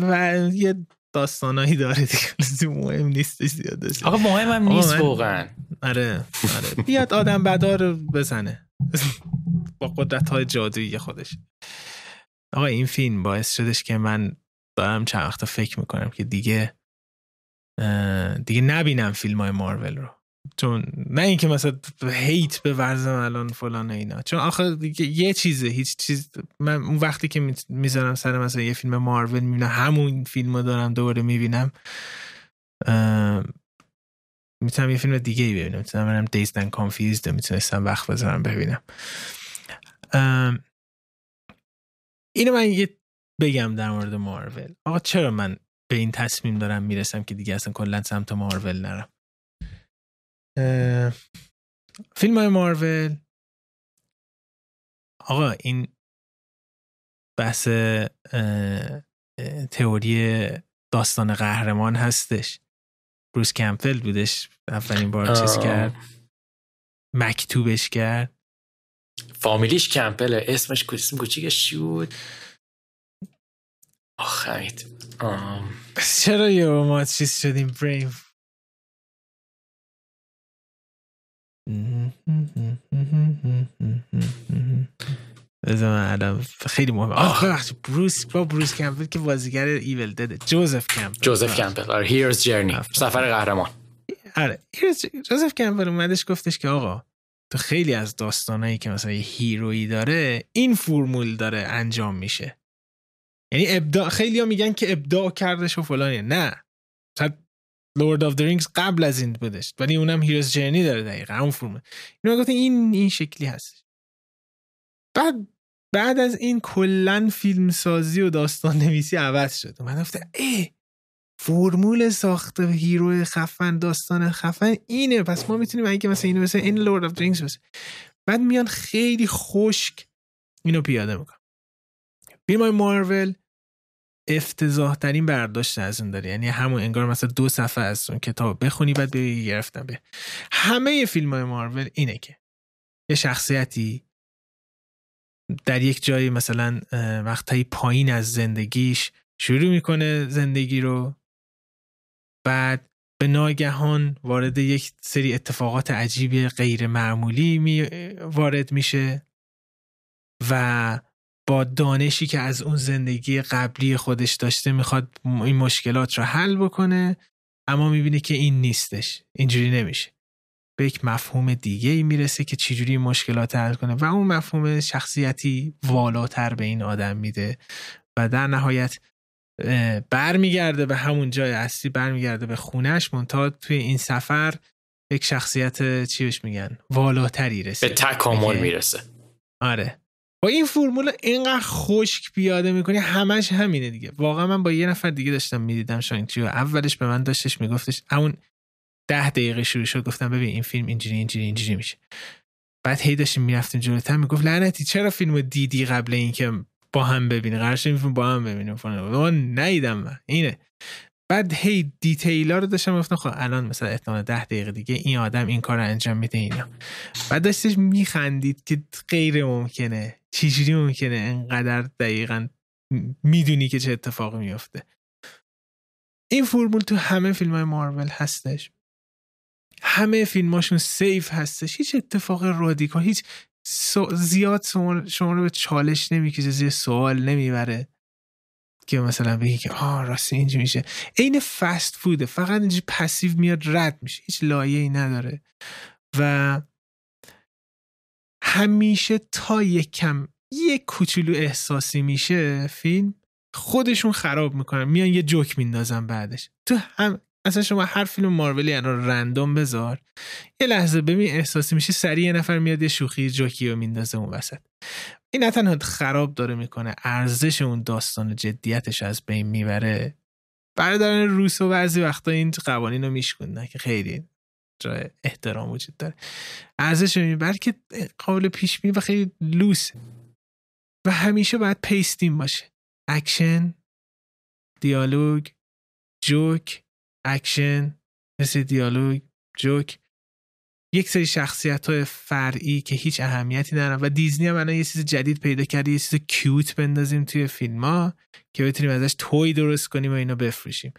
و یه داستانایی داره دیگه. مهم نیست زیاد آقا مهم هم نیست واقعا. آره آره. بیاد آدم بدار بزنه. با قدرت های جادویی خودش. آقا این فیلم باعث شدش که من دارم چند وقتا فکر می‌کنم که دیگه دیگه نبینم فیلم های مارول رو. چون نه اینکه مثلا هیت به ورزم الان فلان اینا. چون آخه یه چیزه هیچ چیز من اون وقتی که می‌ذارم سر مثلا یه فیلم مارول می‌بینم همون فیلم رو دارم دوباره می‌بینم می‌تونم یه فیلم دیگه ای ببینم. می‌تونم برم دیز دن کانفیزد می‌تونستم وقت بذارم ببینم. اینو من یه بگم در مورد مارول. آقا چرا من به این تصمیم دارم می‌رسم که دیگه اصلا کلا سمت مارول نرم؟ فیلم های مارول. آقا این بحث تئوری داستان قهرمان هستش. بروس کمپل بودش اولین بار چیز کرد. مکتوبش کرد. فامیلیش کمپل اسمش اسم کوچیکش بود؟ آخرید چرا یه ما چیز شدیم؟ بریم الان خیلی مهمه. آخ بروس با بروس کمپل که بازیگر Evil Dead ه جوزف کمپل. جوزف کمپل. آره Hero's Journey سفر قهرمان. آره جوزف کمپل اومدش گفتش که آقا تو خیلی از داستانایی که مثلا یه hero یی داره این فرمول داره انجام میشه. یعنی ابداع خیلی ها میگن که ابداع کردش و فلانیه. نه. Lord of the Rings قبل از این بودش. ولی اونم Hero's Journey داره دقیقا اون فرمول اینو گفتن این این شکلی هست بعد بعد از این کلا فیلم سازی و داستان نویسی عوض شد. من گفتم ای فرمول ساخت hero خفن داستان خفن اینه. پس ما می‌تونیم اگه مثلا اینو مثلا این Lord of the Rings بسه بعد میان خیلی خشک اینو پیاده می‌کنن. فیلم های مارول افتضاح ترین برداشت از اون داره. یعنی همون انگار مثلا دو صفحه از اون کتاب بخونی بعد بگی گرفتم به همه فیلم های مارول اینه که یه شخصیتی در یک جایی مثلا وقتایی پایین از زندگیش شروع می‌کنه زندگی رو بعد به ناگهان وارد یک سری اتفاقات عجیب غیر معمولی می وارد میشه و با دانشی که از اون زندگی قبلی خودش داشته می‌خواد این مشکلات رو حل بکنه اما می‌بینه که این نیستش. اینجوری نمیشه. به یک مفهوم دیگه ای می‌رسه که چجوری مشکلات حل کنه و اون مفهوم شخصیتی والاتر به این آدم میده و در نهایت برمیگرده به همون جای اصلی برمیگرده به خونش منتها توی این سفر یک شخصیت چی بهش میگن والاتری رسه به تکامل می‌رسه. آره. با این فرمول اینقدر خشک پیاده می‌کنی همش همینه دیگه. واقعا من با یه نفر دیگه داشتم می‌دیدم شاینگچی و اولش به من داشتش میگفتش همون ده دقیقه شروع شد گفتم ببین این فیلم اینجوری اینجوری اینجوری میشه. بعد هی داشتیم می‌رفتیم جلوتر می‌گفت لعنتی چرا فیلم دیدی قبل اینکه با هم ببینی؟ فیلم با هم ببینیم فلان نیدم من. اینه. بعد هی دیتیلا رو داشتم گفتم خب الان مثلا احتمال ده دقیقه دیگه این آدم این کار رو انجام میده اینا. بعد داشتش میخندید که غیر ممکنه. چجوری ممکنه انقدر دقیقا می‌دونی که چه اتفاقی میفته این فرمول تو همه فیلم های مارول هستش. همه فیلماشون safe هستش. هیچ اتفاق رادیکال هیچ زیاد شما رو به چالش نمی‌کشه زیر سوال نمی‌بره. که مثلا بگی که آه راستی اینجا میشه. عین فست فوده فقط اینجا passive میاد رد میشه. هیچ لایه ای نداره. و همیشه تا یک کم یک کوچولو احساسی میشه فیلم خودشون خراب می‌کنن. میان یه جوک میندازن بعدش. تو هم اصلا شما هر فیلم مارولی الان رندوم بذار یه لحظه ببین احساسی میشه سریع یه نفر میاد یه شوخی جوکی رو میندازه اون وسط. این نه تنها خراب داره می‌کنه. ارزش اون داستان جدیتش از بین می‌بره. برادران و بعضی وقتا این قوانین رو میشکندن که خیلی جای احترام وجود داره. ارزش می‌بره که قابل پیش و خیلی لوسه و همیشه باید پیستیم باشه. اکشن دیالوگ جوک اکشن مثل دیالوگ جوک. یک سری شخصیت های فرعی که هیچ اهمیتی ندارن و دیزنی هم الان یه چیز جدید پیدا کرده یه چیز cute بندازیم توی فیلم ها که بتونیم ازش toy درست کنیم و اینو بفروشیم.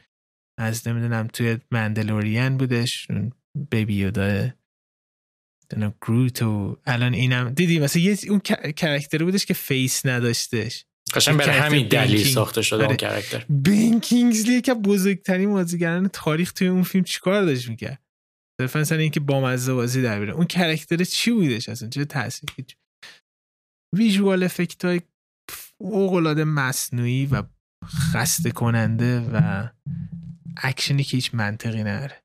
از نمی‌دونم توی Mandalorian بودش Baby Yoda گروت و الان اینم دیدی مثلا یه اون character بودش که face نداشتش. قشنگ برای همین دلیل ساخته شده اون character. بن کینگزلی که بزرگترین بازیگران تاریخ توی اون فیلم چیکار داشت می‌کرد؟ صرفا مثلا اینکه با مزه بازی در بیاره. اون character چی بودش اصلا؟ چه تاثیر visual effect های فوق مصنوعی و خسته کننده و اکشنی که هیچ منطقی نداره.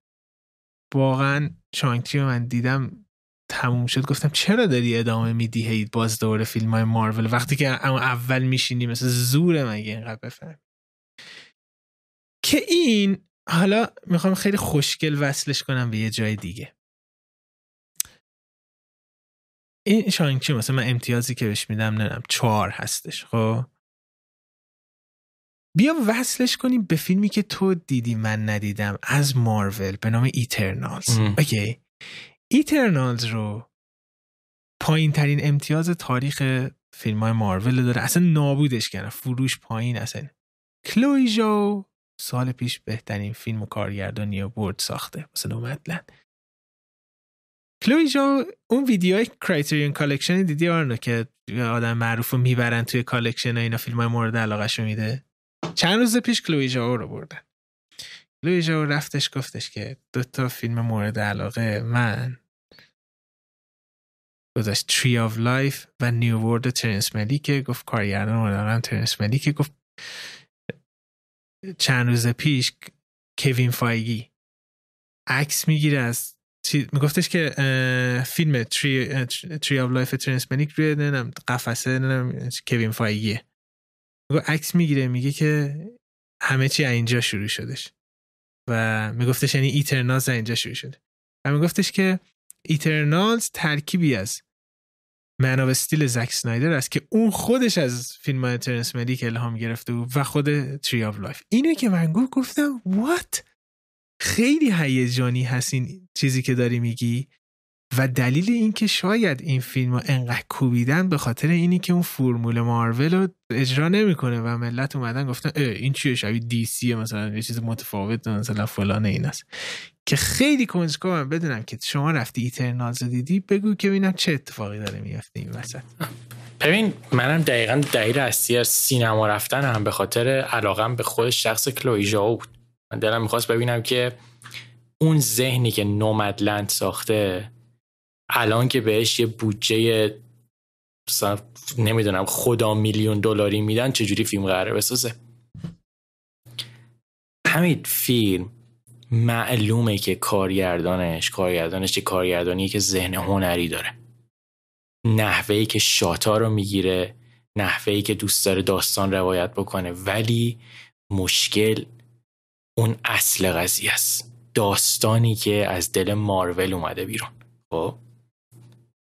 واقعا چانکچی من دیدم تموم شد. گفتم چرا داری ادامه میدی؟ هی باز دور فیلم های مارول وقتی که اول میشینی مثل زوره مگه اینقدر بفهم که این حالا می‌خوام خیلی خوشگل وصلش کنم به یه جای دیگه. این شانگچی مثلا؟ من امتیازی که بهش میدم نمی‌دونم چهار هستش خب؟ بیا وصلش کنیم به فیلمی که تو دیدی من ندیدم از مارول به نام ایترنالز. اوکی. ایترنالز رو پایین ترین امتیاز تاریخ فیلم های مارول داره. اصلا نابودش کنه فروش پایین اصلا. کلویجو سال پیش بهترین فیلم و کارگردانی و برد ساخته مثلا اومدلن کلویجو اون ویدیوهای کرایتریون کالکشن دیدی آرنو که آدم معروف رو می‌برن توی کالکشن اینا فیلم های مورد علاقه میده؟ چند روز پیش کلویجو رو بردن. کلویجو رفتش گفتش که دو تا فیلم مورد علاقه من گذاشت تری آف لایف و نیو ورد ترنس که گفت کارگردان مدارم ترنس که گفت چند روز پیش کوین فایگی عکس می‌گیره از میگفتش که فیلم تری, تری آف لایف ترنس ملیک روی نمی‌دونم قفسه نمی‌دونم کوین فایگیه. عکس می‌گیره میگه که همه چی اینجا شروع شدش. و میگفتش یعنی Eternals اینجا شروع شده. و میگفتش که Eternals ترکیبی از Man of Steel زک سنایدر است که اون خودش از فیلم های ترنس مالیک الهام گرفته بود و خود Tree of Life اینه که من گفتم what خیلی هیجانی هست این چیزی که داری میگی. و دلیل اینکه شاید این فیلم رو انقدر کوبیدن به خاطر اینی که اون فرمول مارول رو اجرا نمی‌کنه و ملت اومدن گفتن این چیه؟ شبیه دی سی مثلا یه چیز متفاوت مثلا فلان این است. که خیلی کنجکاوم بدونم که شما رفتی ایترنالز دیدی بگو که ببینم چه اتفاقی داره میفته این وسط. ببین منم دقیقا دلیل اصلی از سینما رفتن هم به خاطر علاقم به خود شخص کلوی بود. من دلم می‌خواست ببینم که اون ذهنی که نومدلند ساخته الان که بهش یه بودجه نمی‌دونم خدا میلیون دلاری میدن چجوری فیلم قراره بسازه؟ همین فیلم معلومه که کارگردانش کارگردانش یه کارگردانی که ذهن هنری داره. نحوهی که شاتا رو می‌گیره نحوهی که دوست داره داستان روایت بکنه ولی مشکل اون اصل قضیه است. داستانی که از دل مارول اومده بیرون. خب؟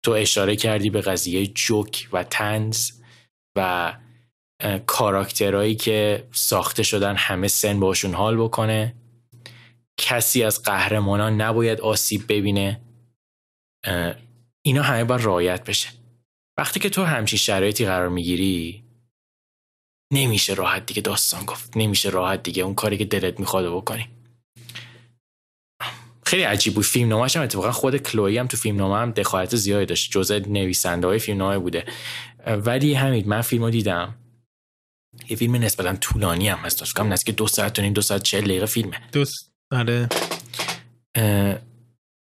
تو اشاره کردی به قضیه جوک و تنز و کاراکترهایی که ساخته شدن همه سن باشون حال بکنه. کسی از قهرمانان نباید آسیب ببینه. اینا همه باید رایت بشه. وقتی که تو همچین شرایطی قرار می‌گیری نمیشه راحت دیگه داستان گفت. نمیشه راحت دیگه اون کاری که دلت می‌خواد بکنی. خیلی عجیب بود. فیلم نامش هم اتفاقا خود کلوی هم تو فیلم نامه هم دخالت زیادی داشت. جزء نویسنده های فیلم نامه بوده. ولی همین من فیلم رو دیدم. یه فیلم نسبتا طولانی هم هست. فکر نزدیک دو ساعت و نیم دو ساعت چهل دقیقه فیلمه. دوست آره.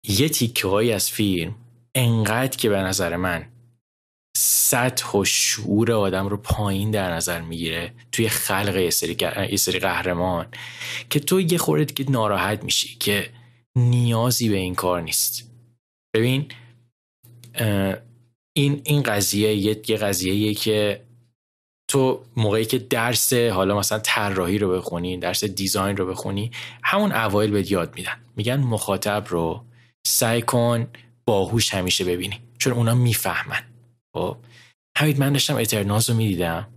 یه تیکه از فیلم انقدر که به نظر من سطح و شعور آدم رو پایین در نظر می‌گیره توی خلق یه سری قهرمان که تو یه خورده که ناراحت میشی که نیازی به این کار نیست. ببین این این قضیه یه, یه که تو موقعی که درس حالا مثلا طراحی رو بخونی درس دیزاین رو بخونی همون اوایل بهت یاد میدن. میگن مخاطب رو سعی کن باهوش همیشه ببینی چون اونا می‌فهمن. خب همین من داشتم اترناز رو می‌دیدم.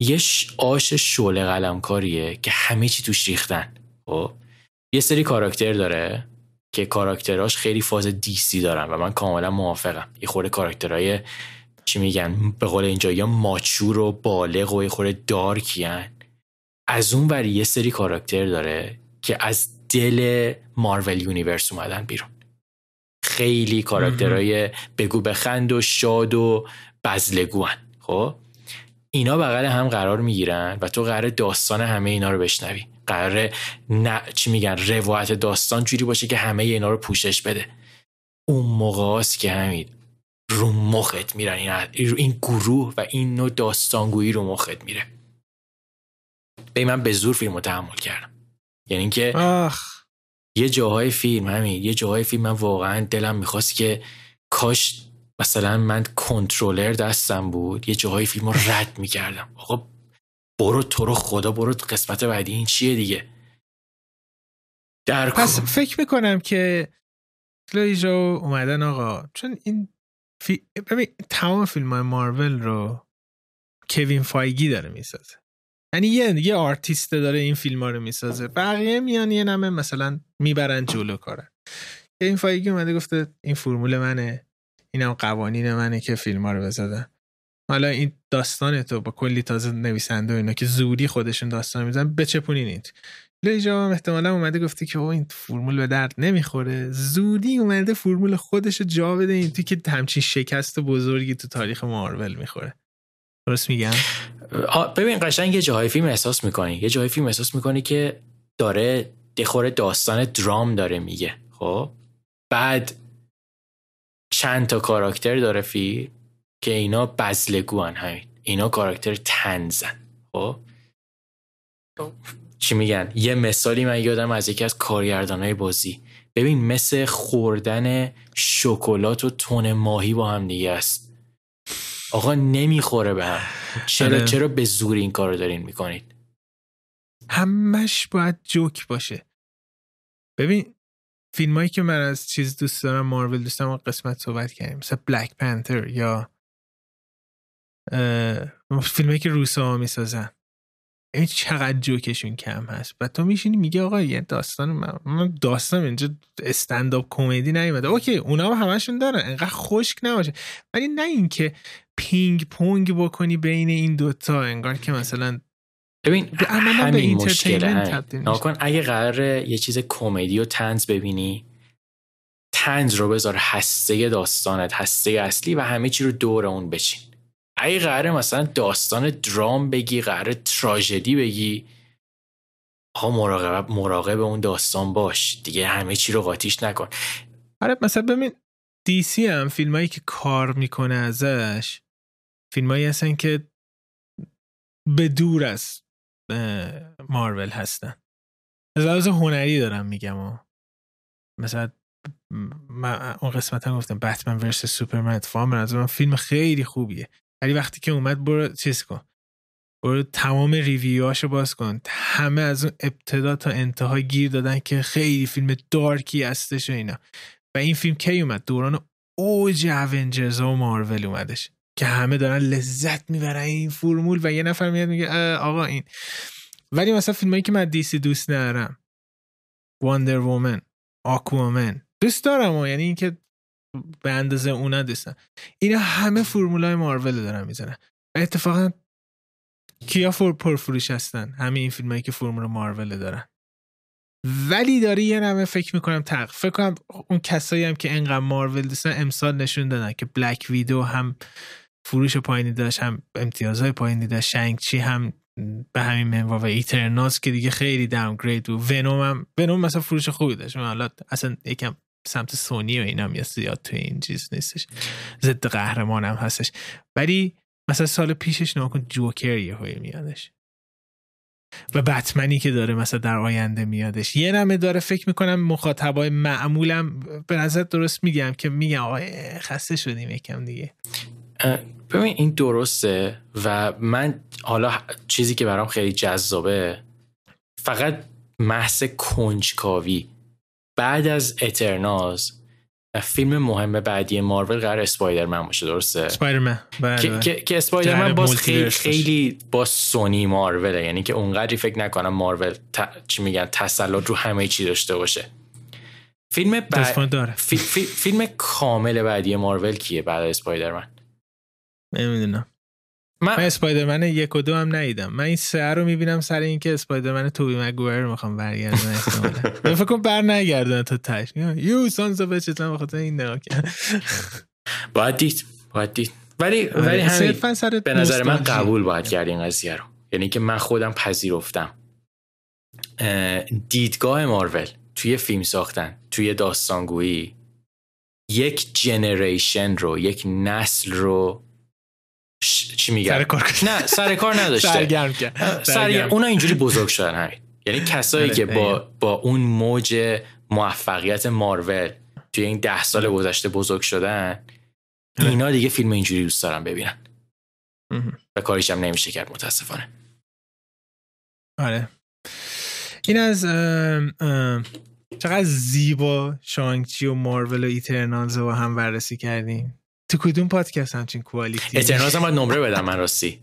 یه آش شعله قلمکاریه که همه چی توش ریختن. خب یه سری کاراکتر داره. که کاراکتراش خیلی فاز دی سی دارن و من کاملا موافقم. یه خورده کاراکترهای چی میگن به قول اینجا یا mature و بالغ و یه خورده dark ی ان از اون وری یه سری کاراکتر داره که از دل Marvel Universe اومدن بیرون. خیلی کاراکترهای بگو بخند و شاد و بذله‌گوان خب؟ اینا بغل هم قرار می‌گیرن و تو قرار داستان همه اینا رو بشنوی. قراره نه چی میگن روایت داستان جوری باشه که همه اینا رو پوشش بده. اون موقع که همین رو مخت میرن. این, این گروه و این نوع داستانگویی رو مخت میره. به من به زور فیلم رو تحمل کردم. یعنی اینکه یه جاهای فیلم همین یه جاهای فیلم من واقعا دلم می‌خواست که کاش مثلا من کنترلر دستم بود یه جاهای فیلم رو رد می‌کردم. آقا برو تو رو خدا برو قسمت بعدی. این چیه دیگه؟ در پس فکر می‌کنم که کلویجو اومدن آقا. چون این فی... ببین تمام فیلم های مارول رو کوین فایگی داره می‌سازه. یعنی یه یه آرتیست داره این فیلم ها رو می‌سازه. بقیه میان یه نمه مثلا می‌برن جلو کارن کوین فایگی اومده گفته این فرمول منه. اینم قوانین منه که فیلم ها رو بزدن حالا این داستان تو با کلی تازه نویسنده و اینا که زودی خودشون داستان میزن بچپونین این لیجا هم احتمالا اومده گفته که او این فرمول به درد نمی‌خوره. زودی اومده فرمول خودش جا بده این تو که همچین شکست بزرگی تو تاریخ مارول می‌خوره. درست میگم؟ ببین قشنگ یه جاهای فیلم احساس می‌کنی. یه جاهای فیلم احساس می‌کنی که داره دخوره داستان درام داره میگه خب؟ بعد چند تا کاراکتر داره فیلم. که اینا بزلگوان همین. اینا کاراکتر تنزن خب؟ چی میگن؟ یه مثالی من یادم از یکی از کارگردانهای بازی. ببین مثل خوردن شکلات و تون ماهی با هم دیگه است. آقا نمی‌خوره به هم. چرا آره. چرا به زور این کارو دارین می‌کنید همش باید جوک باشه. ببین فیلمایی که من از چیز دوست دارم مارول دوست دارم قسمت صحبت کردیم. مثل بلک پنتر یا فیلمایی که روسا می‌سازن. این چقدر جوکشون کم هست. و تو میشینی میگه آقا یه داستان من داستان اینجا استنداپ کمدی نیومده. اوکی اونا هم همشون دارن. انقدر خشک نباشه. ولی نه اینکه پینگ پونگ بکنی بین این دوتا انگار که مثلا ببین همین مشکله ناکن اگه قرار یه چیز کمدی و تنز ببینی تنز رو بذار هسته داستانت هسته اصلی و همه چی رو دور اون بچین. اگه قراره مثلا داستان درام بگی قراره تراژدی بگی. ها مراقب مراقب اون داستان باش. دیگه همه چی رو قاطیش نکن. آره مثلا ببین سی هم فیلمایی که کار می‌کنه ازش فیلمایی هستن که به دور از مارول هستن. از لحاظ هنری دارم میگم. و مثلا من اون قسمت هم گفتم بتمن ورس سوپرمن. از من فیلم خیلی خوبیه. ولی وقتی که اومد برو چیز کن. برو تمام ریویوهاشو باز کن. همه از اون ابتدا تا انتها گیر دادن که خیلی فیلم دارکی هستش و اینا. و این فیلم کی اومد؟ دوران اوج اونجرز و مارول اومدش. که همه دارن لذت می‌برن این فرمول و یه نفر میاد میگه آقا این. ولی مثلا فیلمایی که من دیسی دوست ندارم. واندر وومن آکوامن دوست دارم و یعنی اینکه به اندازه اونا دوستن اینا همه فرمولای مارول دارن می‌زنن. و اتفاقا کیا فور پرفروش هستن؟ همه این فیلمایی که فرمول مارول دارن. ولی داری یه نمه فکر می‌کنم تق فکر کنم اون کسایی هم که انقدر مارول دوستن امسال نشون دادن که بلک ویدو هم فروش پایینی داشت هم امتیازهای پایینی داشت شنگ چی هم به همین منوا و ایترناس که دیگه خیلی داونگرید بود. ونوم هم ونوم مثلا فروش خوبی داشت. حالا اصلا یکم سمت سونی و اینا میاد زیاد تو این چیز نیستش. ضد قهرمان هم هستش. ولی مثلا سال پیشش ناکن جوکر یه های میادش. و بتمنی که داره مثلا در آینده میادش. یه نمه داره فکر می‌کنم مخاطبای معمولم به نظر درست میگم که میگم آقای خسته شدیم یکم دیگه. ببین این درسته و من حالا چیزی که برام خیلی جذابه فقط محض کنجکاوی. بعد از اترناز فیلم مهم بعدی مارول قرار اسپایدرمن باشه درسته؟ اسپایدرمن. بله که, که اسپایدرمن باز خیلی خیلی با سونی مارول یعنی که اونقدری فکر نکنم مارول چی میگن تسلط رو همه چی داشته باشه. فیلم بعد فیلم کامل بعدی مارول کیه بعد اسپایدرمن؟ نمی‌دونم. من, من اسپایدرمن یک و دو هم ندیدم. من این سه رو می‌بینم سر اینکه اسپایدرمن توبی مگوئر رو می‌خوام برگردن من فکر کنم بر نگردن تا تاش. یو سانز اف بچتن بخاطر این نگاه باید دید باید دید. ولی آره، ولی همین به نظر من قبول باید کرد این قضیه رو. یعنی که من خودم پذیرفتم. دیدگاه مارول توی فیلم ساختن توی داستانگویی یک جنریشن رو یک نسل رو چی میگن سر کار نه سر کار نداشته. سرگرم کرد. سرگرم اونا اینجوری بزرگ شدن همین یعنی کسایی آره، که با با اون موج موفقیت مارول توی این ده سال گذشته بزرگ شدن آره. اینا دیگه فیلم اینجوری دوست دارن ببینن. و کاریش هم نمیشه کرد متاسفانه. آره. این از چقدر زیبا شانگچی و مارول و ایترنالز رو هم بررسی کردیم. تو کدوم پادکست همچین کوالیتی؟ اترناز هم باید نمره بدم من راستی.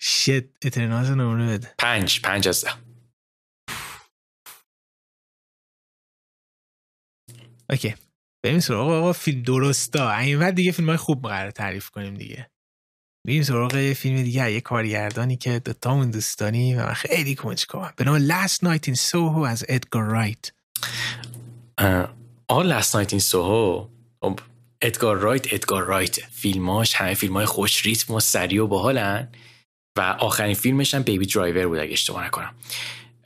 شت اترناز نمره بده. پنج پنج از ده. okay. بریم سراغ آقا فیلم درستا. این بعد دیگه فیلم های خوب قرار تعریف کنیم دیگه. بریم سراغ یه فیلم دیگه. یه کارگردانی که دوتامون دوست داریم و من خیلی کنجکاوم. به نام Last Night in Soho از ادگار رایت آقا Last Night in Soho ادگار رایت ادگار رایت فیلماش همه فیلم های خوش ریتم و سریع و باحالن. و آخرین فیلمش هم Baby Driver بود اگه اشتباه نکنم.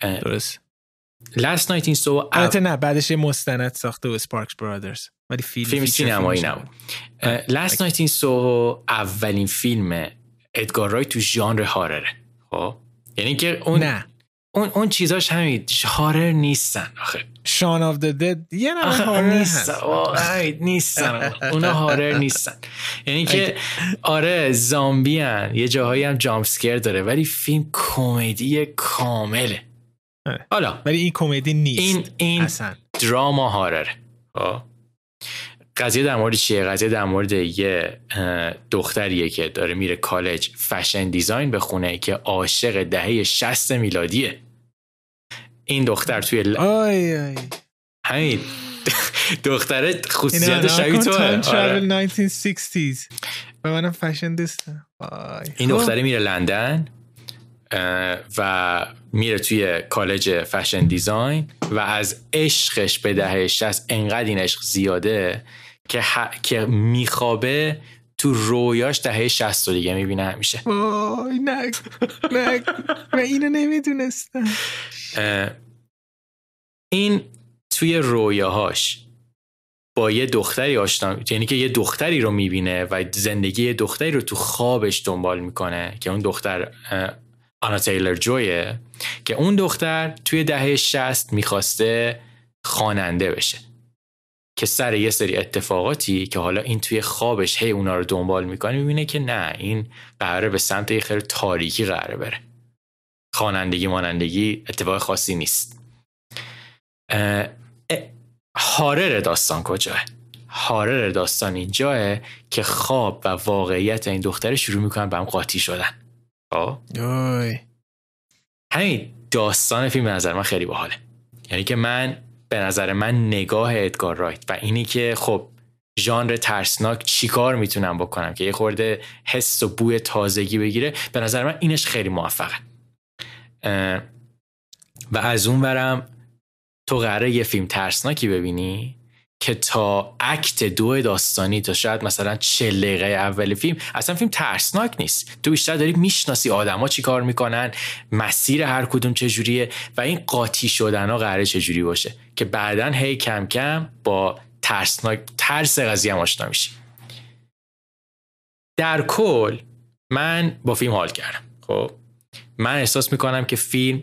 درست. Last Night in Soho البته نه بعدش یه مستند ساخته The Sparks Brothers ولی فیلم فیلم سینمایی نبود. Last Night in Soho اولین فیلم ادگار رایت تو ژانر horror ه. خب؟ یعنی که اون نه. اون اون چیزاش همین horror نیستن آخه. Shaun of the Dead یه نه horror نیستن. نیستن. اونا horror نیستن. یعنی که آره زامبی هن. یه جاهایی هم جامپ داره ولی فیلم کمدی کامله. حالا. ولی این کمدی نیست. این این اصلا. دراما هارر قضیه در مورد چیه؟ قضیه در مورد یه دختریه که داره میره کالج فشن دیزاین بخونه که عاشق دهه 60 میلادیه. این دختر توی ل... آی آی. همین. دختره خصوصیت شبیه تو آره. 1960s و منم فشن دیستم این دختره میره لندن و میره توی کالج فشن دیزاین و از عشقش به دهه 60 انقدر این عشق زیاده که, که میخوابه تو رویاش دهه 60 دیگه می‌بینه همیشه. وای نه نه من اینو نمی‌دونستم. این توی رویاهاش با یه دختری آشنا یعنی که یه دختری رو می‌بینه و زندگی یه دختری رو تو خوابش دنبال می‌کنه که اون دختر آنا تیلر جویه که اون دختر توی دهه 60 می‌خواسته خواننده بشه. که سر یه سری اتفاقاتی که حالا این توی خوابش هی اونا رو دنبال می‌کنه می‌بینه که نه این قراره به سمت یه خیلی تاریکی قراره بره. خوانندگی مانندگی اتفاق خاصی نیست. هارر داستان کجاه؟ هارر داستان اینجاه که خواب و واقعیت این دختر شروع می‌کنن به هم قاطی شدن. خب؟ همین داستان فیلم نظر من خیلی باحاله. یعنی که من به نظر من نگاه ادگار رایت و اینی که خب ژانر ترسناک چیکار می‌تونم بکنم که یه خورده حس و بوی تازگی بگیره به نظر من اینش خیلی موفقه. و از اون برم تو قراره یه فیلم ترسناکی ببینی؟ که تا اکت دو داستانی تا شاید مثلا چه دقیقه اول فیلم اصلا فیلم ترسناک نیست. تو بیشتر داری می‌شناسی آدما چی کار می‌کنن مسیر هر کدوم چجوریه و این قاطی شدن ها قراره چجوری باشه که بعدا هی کم کم با ترسناک ترس قضیه آشنا میشی. در کل من با فیلم حال کردم. خب من احساس می‌کنم که فیلم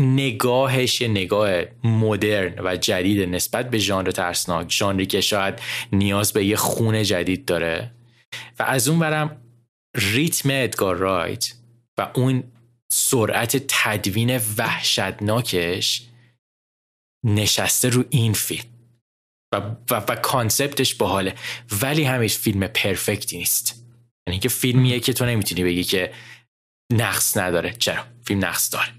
نگاهش نگاه مدرن و جدید نسبت به ژانر ترسناک. ژانری که شاید نیاز به یه خون جدید داره. و از اون برم ریتم ادگار رایت و اون سرعت تدوین وحشتناکش نشسته رو این فیلم. و, و, و کانسپتش باحاله. ولی همیش فیلم پرفکتی نیست. یعنی که فیلمیه که تو نمی‌تونی بگی که نقص نداره. چرا؟ فیلم نقص داره.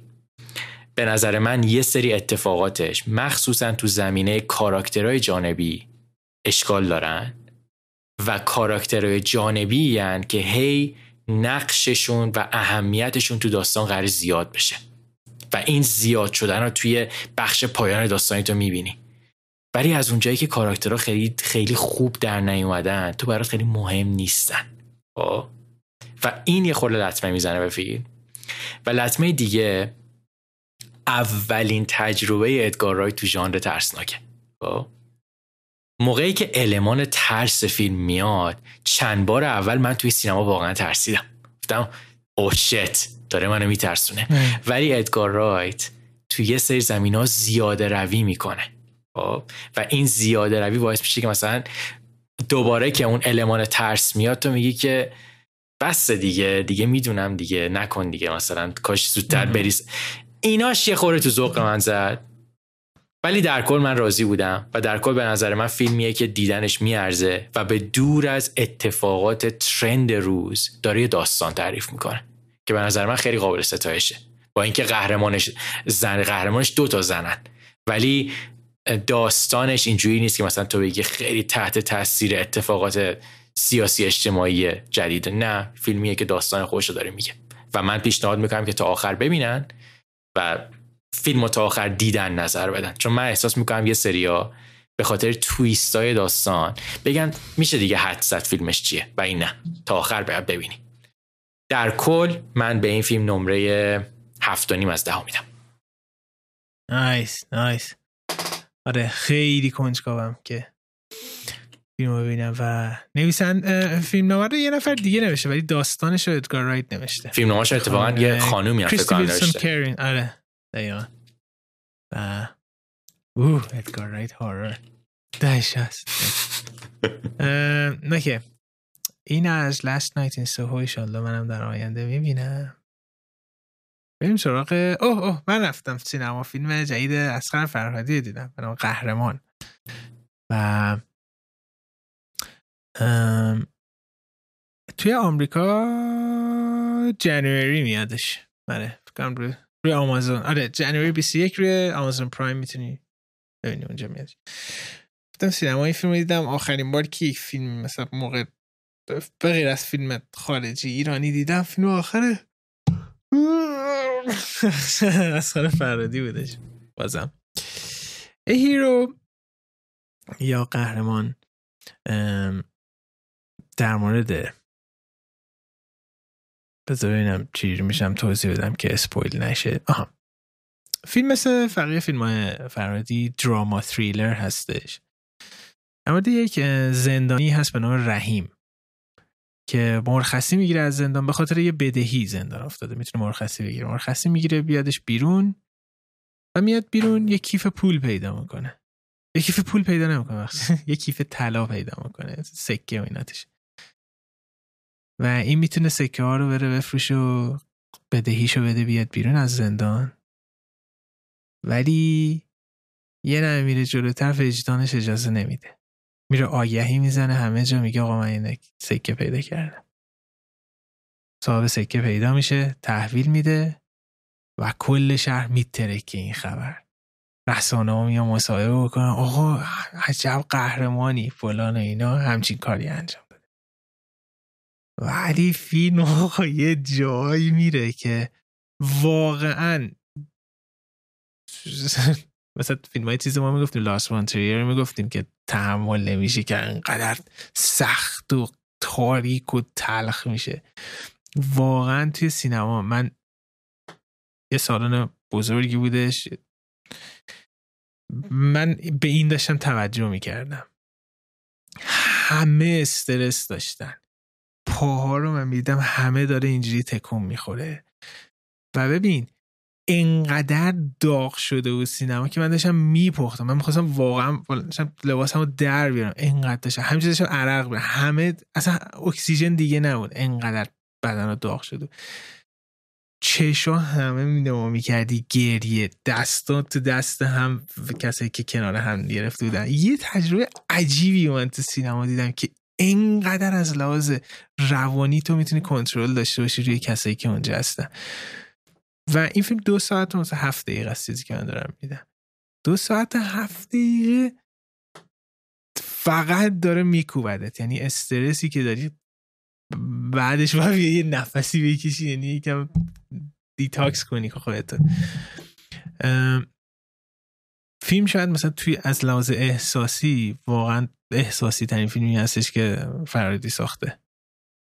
به نظر من یه سری اتفاقاتش مخصوصا تو زمینه کاراکترهای جانبی اشکال دارن و کاراکترهای جانبی هن که هی نقششون و اهمیتشون تو داستان قرار زیاد بشه. و این زیاد شدن رو توی بخش پایان داستانی تو می‌بینی. ولی از اونجایی که کاراکترها خیلی خیلی خوب در نیومدن تو برات خیلی مهم نیستن. خب؟ و این یه خورده لطمه می‌زنه به فیلم. و لطمه دیگه اولین تجربه ادگار رای تو ژانر ترسناکه. خب؟ موقعی که المان ترس فیلم میاد چند بار اول من توی سینما واقعا ترسیدم. گفتم او شت داره منو میترسونه. ولی ادگار رایت توی یه سری زمین ها زیاده روی می‌کنه. خب؟ و این زیاده روی باعث میشه که مثلا دوباره که اون المان ترس میاد تو میگی که بس دیگه دیگه می‌دونم دیگه نکن دیگه مثلا کاش زودتر بریز. ایناش یه خوره تو ذوق من زد. ولی در کل من راضی بودم و در کل به نظر من فیلمیه که دیدنش میارزه و به دور از اتفاقات ترند روز داره داستان تعریف می‌کنه که به نظر من خیلی قابل ستایشه. با اینکه قهرمانش زن قهرمانش دو تا زنن. ولی داستانش اینجوری نیست که مثلا تو بگی خیلی تحت تاثیر اتفاقات سیاسی اجتماعی جدید. نه فیلمیه که داستان خودش رو داره میگه. و من پیشنهاد می‌کنم که تا آخر ببینن و فیلم تا آخر دیدن نظر بدن. چون من احساس می‌کنم یه سریا به خاطر تویست های داستان بگن میشه دیگه حد زد فیلمش چیه و این نه. تا آخر باید ببینی در کل من به این فیلم نمره هفت نیم از ده میدم. نایس نایس آره خیلی کنجکاوم که فیلم ببینم و نویسن فیلم نامه رو یه نفر دیگه نوشته ولی داستانش رو ادگار رایت نوشته. فیلم نامه اتفاقا یه خانومی هم فکر نوشته. آره دقیقا. و اوه ادگار رایت هارر دهش هست. نکه این از Last Night in Soho ایشالله منم در آینده می‌بینم. بریم سراغ اوه اوه من رفتم سینما فیلم جدید اسخر فرهادی دیدم به قهرمان. و توی آمریکا جنوری میادش. بله فکرم روی روی آمازون. آره جنوری 21 روی آمازون پرایم می‌تونی ببینی اونجا میاد گفتم این فیلم دیدم. آخرین بار که یک فیلم مثلا موقع به غیر از فیلم خارجی ایرانی دیدم فیلم آخره اسخر فرادی بودش. بازم. ای هیرو یا قهرمان. در مورد بذار ببینم چی میشم توضیح بدم که اسپویل نشه. آها. فیلم مثل فقیه فیلم های فرادی دراما تریلر هستش. اما یک زندانی هست به نام رحیم که مرخصی می‌گیره از زندان به خاطر یه بدهی زندان افتاده. می‌تونه مرخصی بگیره. مرخصی می‌گیره بیادش بیرون و میاد بیرون یه کیف پول پیدا می‌کنه. یه کیف پول پیدا نمی‌کنه یه کیف طلا پیدا می‌کنه سکه و ایناتش. و این می‌تونه سکه ها رو بره بفروشه و بدهیشو بده بیاد بیرون از زندان. ولی یه نمیره میره جلوتر وجدانش اجازه نمیده. میره آگهی می‌زنه همه جا میگه آقا من این سکه پیدا کردم. صاحب سکه پیدا میشه تحویل میده و کل شهر میترکه این خبر. رسانه ها میان مصاحبه بکنن آقا عجب قهرمانی فلان اینا همچین کاری انجام. ولی فیلم آقا یه جایی میره که واقعا مثلا فیلم های چیز ما می‌گفتیم لاست وانتریر می‌گفتیم که تحمل نمیشه که انقدر سخت و تاریک و تلخ میشه. واقعا توی سینما من یه سالن بزرگی بودش. من به این داشتم توجه می‌کردم. همه استرس داشتن. پاها رو من میدم همه داره اینجوری تکون می‌خوره. و ببین انقدر داغ شده و سینما که من داشتم میپختم. من می‌خواستم واقعا داشتم لباسمو در بیارم. انقدر داشتم همین داشتم عرق بیارم همه اصلا اکسیژن دیگه نبود. انقدر بدن رو داغ شده چشا همه می می‌کردی گریه. دستا تو دست هم کسایی که کنار هم گرفته بودن. یه تجربه عجیبی من تو سینما دیدم که انقدر از لحاظ روانی تو می‌تونی کنترل داشته باشی روی کسایی که اونجا هستن. و این فیلم دو ساعت و هفت دقیقه است چیزی که من دارم میدم دو ساعت هفت دقیقه فقط داره میکوبدت. یعنی استرسی که داری بعدش باید یه نفسی بکشی یعنی یکم detox کنی که خودت. فیلم شاید مثلا توی از لحاظ احساسی واقعا احساسی ترین فیلمی هستش که فرهادی ساخته.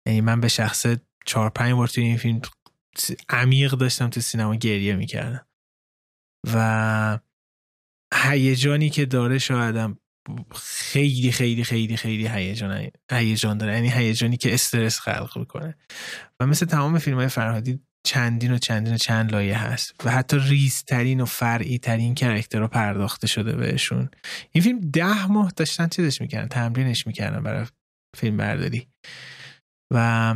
یعنی من به شخص چهار پنج بار توی این فیلم عمیق داشتم تو سینما گریه می‌کردم. و هیجانی که داره شایدم خیلی خیلی خیلی خیلی هیجان هیجان داره. یعنی هیجانی که استرس خلق می‌کنه. و مثل تمام فیلم های فرهادی چندین و چندین و چند لایه هست و حتی ریزترین و فرعی ترین کرکتر رو پرداخته شده بهشون. این فیلم ده ماه داشتن چیزش می‌کردن تمرینش می‌کردن برای فیلم برداری و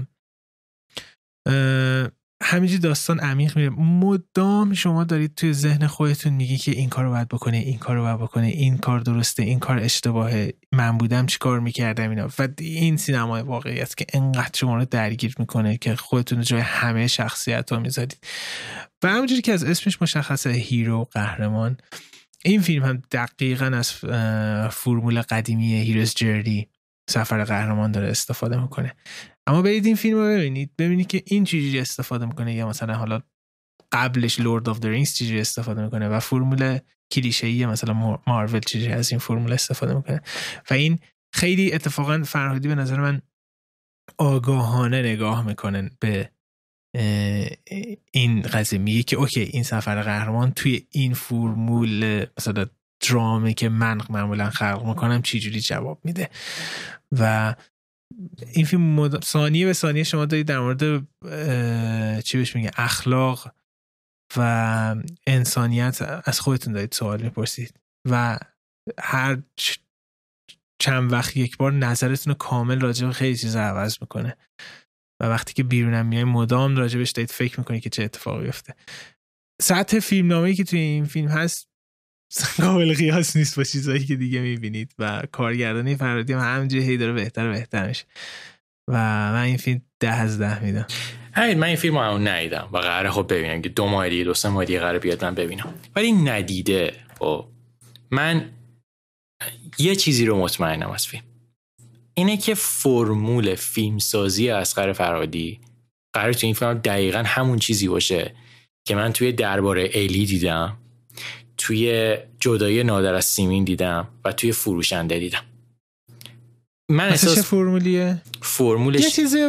همینجوری داستان عمیق میره. مدام شما دارید توی ذهن خودتون میگی که این کارو باید بکنه این کارو باید بکنه این کار درسته این کار اشتباهه من بودم چی کار می‌کردم اینا. و این سینمای واقعی است که انقدر شما رو درگیر می‌کنه که خودتون جای همه شخصیت ها می‌ذارید. و همونجوری که از اسمش مشخصه Hero قهرمان. این فیلم هم دقیقا از فرمول قدیمی Hero's Journey سفر قهرمان داره استفاده می‌کنه. اما برید این فیلم رو ببینید ببینید که این چجوری استفاده می‌کنه یا مثلا حالا قبلش Lord of the Rings چجوری استفاده می‌کنه و فرمول کلیشه‌ای مثلا مارول چجوری از این فرمول استفاده می‌کنه. و این خیلی اتفاقا فرهادی به نظر من آگاهانه نگاه می‌کنن به این قضیه. میگه که اوکی این سفر قهرمان توی این فرمول مثلا درامی که من معمولا خلق می‌کنم چجوری جواب میده؟ و این فیلم مد... ثانیه به ثانیه شما دارید در مورد چی بهش میگه اخلاق و انسانیت از خودتون دارید سوال می‌پرسید و هر چند وقت یک بار نظرتون رو کامل راجع به خیلی چیزا عوض می‌کنه و وقتی که بیرونم میای مدام راجبش دارید فکر می‌کنید که چه اتفاقی بیفته سطح فیلم نامه که توی این فیلم هست قابل قیاس نیست با چیزهایی که دیگه می‌بینید و کارگردانی فرادی هم همینجوری هی داره بهتر و بهتر میشه. و من این فیلم ده از ده میدم. همین من این فیلم رو ندیدم. و قراره خب ببینم. که دو ماه دیگه دو سه ماه دیگه قراره بیاد من ببینم. ولی ندیده خب. من یه چیزی رو مطمئنم از فیلم. اینه که فرمول فیلمسازی اسقر فرادی قرار تو این فیلم دقیقا همون چیزی باشه که من توی درباره ایلی دیدم. توی جدایی نادر از سیمین دیدم و توی فروشنده دیدم. من احساس چه فرمولیه؟ فرمولش یه چیزی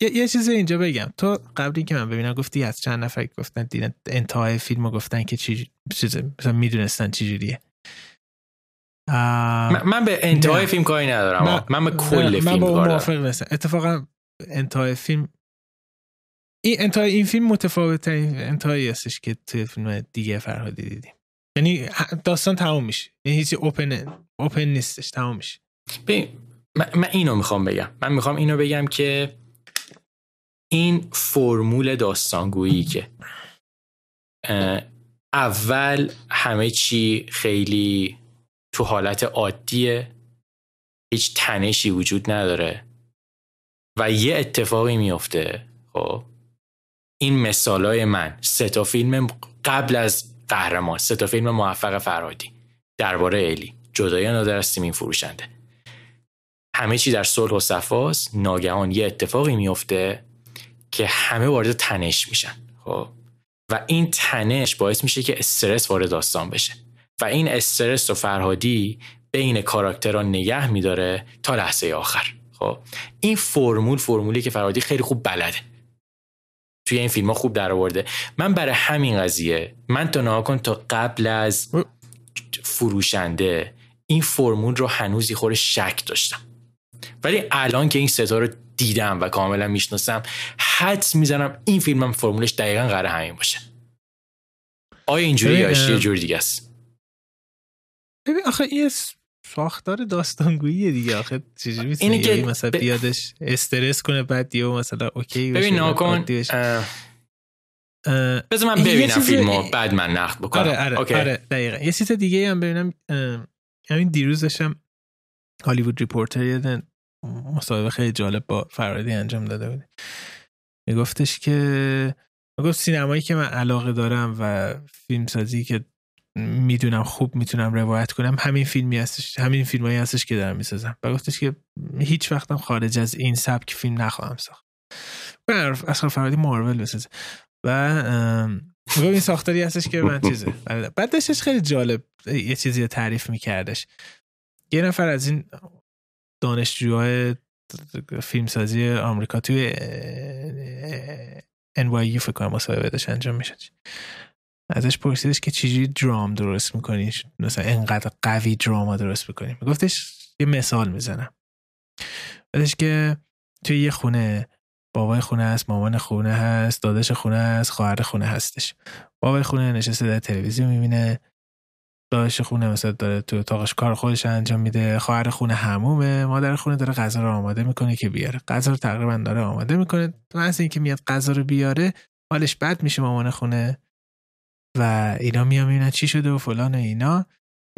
یه, چیزی اینجا بگم. تو قبلی که من ببینم گفتی از چند نفر گفتن دیدن انتهای فیلمو گفتن که چی چیزه مثلا می‌دونستن چی جوریه. من, به انتهای فیلم کاری ندارم. من, من به کل فیلم من با موافق نیستم. اتفاقا انتهای فیلم این انتهای این فیلم متفاوت ترین انتهایی هستش که توی فیلم دیگه فرهادی دیدیم. یعنی داستان تمام میشه. یعنی هیچی اوپن اوپن نیستش تمام میشه. من, من اینو می‌خوام بگم. من می‌خوام اینو بگم که این فرمول داستانگویی که اول همه چی خیلی تو حالت عادیه. هیچ تنشی وجود نداره. و یه اتفاقی میفته خب؟ این مثالای من سه تا فیلم قبل از قهرمان سه تا فیلم موفق فرهادی. درباره الی. جدای نادر از سیمین فروشنده. همه چی در صلح و صفاست ناگهان یه اتفاقی میفته که همه وارد تنش میشن. خب. و این تنش باعث میشه که استرس وارد داستان بشه. و این استرس و فرهادی بین کاراکترها نگه میداره تا لحظه آخر. خب. این فرمول فرمولی که فرهادی خیلی خوب بلده. توی این فیلم ها خوب در آورده من برای همین قضیه من تا نها تا قبل از فروشنده این فرمول رو هنوز خور شک داشتم. ولی الان که این ستا رو دیدم و کاملا می‌شناسم حدس می‌زنم این فیلم هم فرمولش دقیقا قرار همین باشه. آیا اینجوری یا یه جوری دیگه است؟ ببین آخه این ساختار داستانگویی دیگه. آخه چیزی نیست اینه که مثلا بیادش استرس کنه بعد یه مثلا اوکی ببین ناکن بذار من ببینم فیلمو بعد من نقد بکنم. آره آره, اوکی. آره دقیقا. یه چیز دیگه هم ببینم همین دیروز داشتم Hollywood Reporter یه مصاحبه خیلی جالب با فرهادی انجام داده بود. میگفتش که می‌گفت سینمایی که من علاقه دارم و فیلم سازی که می‌دونم خوب می‌تونم روایت کنم همین فیلمی هستش همین فیلمایی هستش که دارم می‌سازم و گفتش که هیچ وقتم خارج از این سبک فیلم نخواهم ساخت و اصلا فرهادی مارول بسازه و این ساختاری هستش که من چیزه بعد داشتش خیلی جالب یه چیزی رو تعریف میکردش یه نفر از این دانشجوهای فیلمسازی آمریکا توی NYU فکر کنم مصاحبه داشت انجام می‌شد ازش پرسیدش که چجوری درام درست می‌کنی؟ مثلا انقدر قوی دراما درست می‌کنی؟ گفتش یه مثال می‌زنم. بعدش که توی یه خونه بابای خونه هست مامان خونه هست داداش خونه هست خواهر خونه هستش. بابای خونه نشسته در تلویزیون می‌بینه. داداش خونه مثلا داره تو اتاقش کار خودش انجام میده. خواهر خونه همومه. مادر خونه داره غذا رو آماده می‌کنه که بیاره. غذا رو تقریبا داره آماده می‌کنه. از اینکه میاد غذا رو بیاره حالش بد میشه مامان خونه. و اینا میان می‌بینن چی شده و فلان و اینا.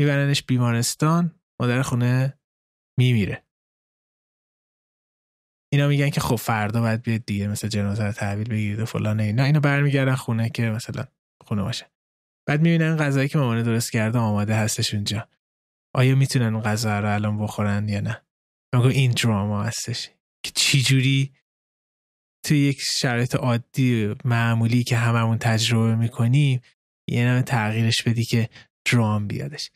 میبرنش بیمارستان مادر خونه میمیره. اینا میگن که خب فردا باید بیاد دیگه مثلا جنازه رو تحویل بگیرید و فلان اینا. اینو برمیگردن خونه که مثلا خونه باشه. بعد می‌بینن غذایی که مامان درست کرده آماده هستش اونجا. آیا می‌تونن اون غذا رو الان بخورن یا نه؟ میگه این دراما هستش. که چی جوری توی یک شرایط عادی معمولی که هممون تجربه می‌کنیم یه نمه تغییرش بدی که درام بیادش.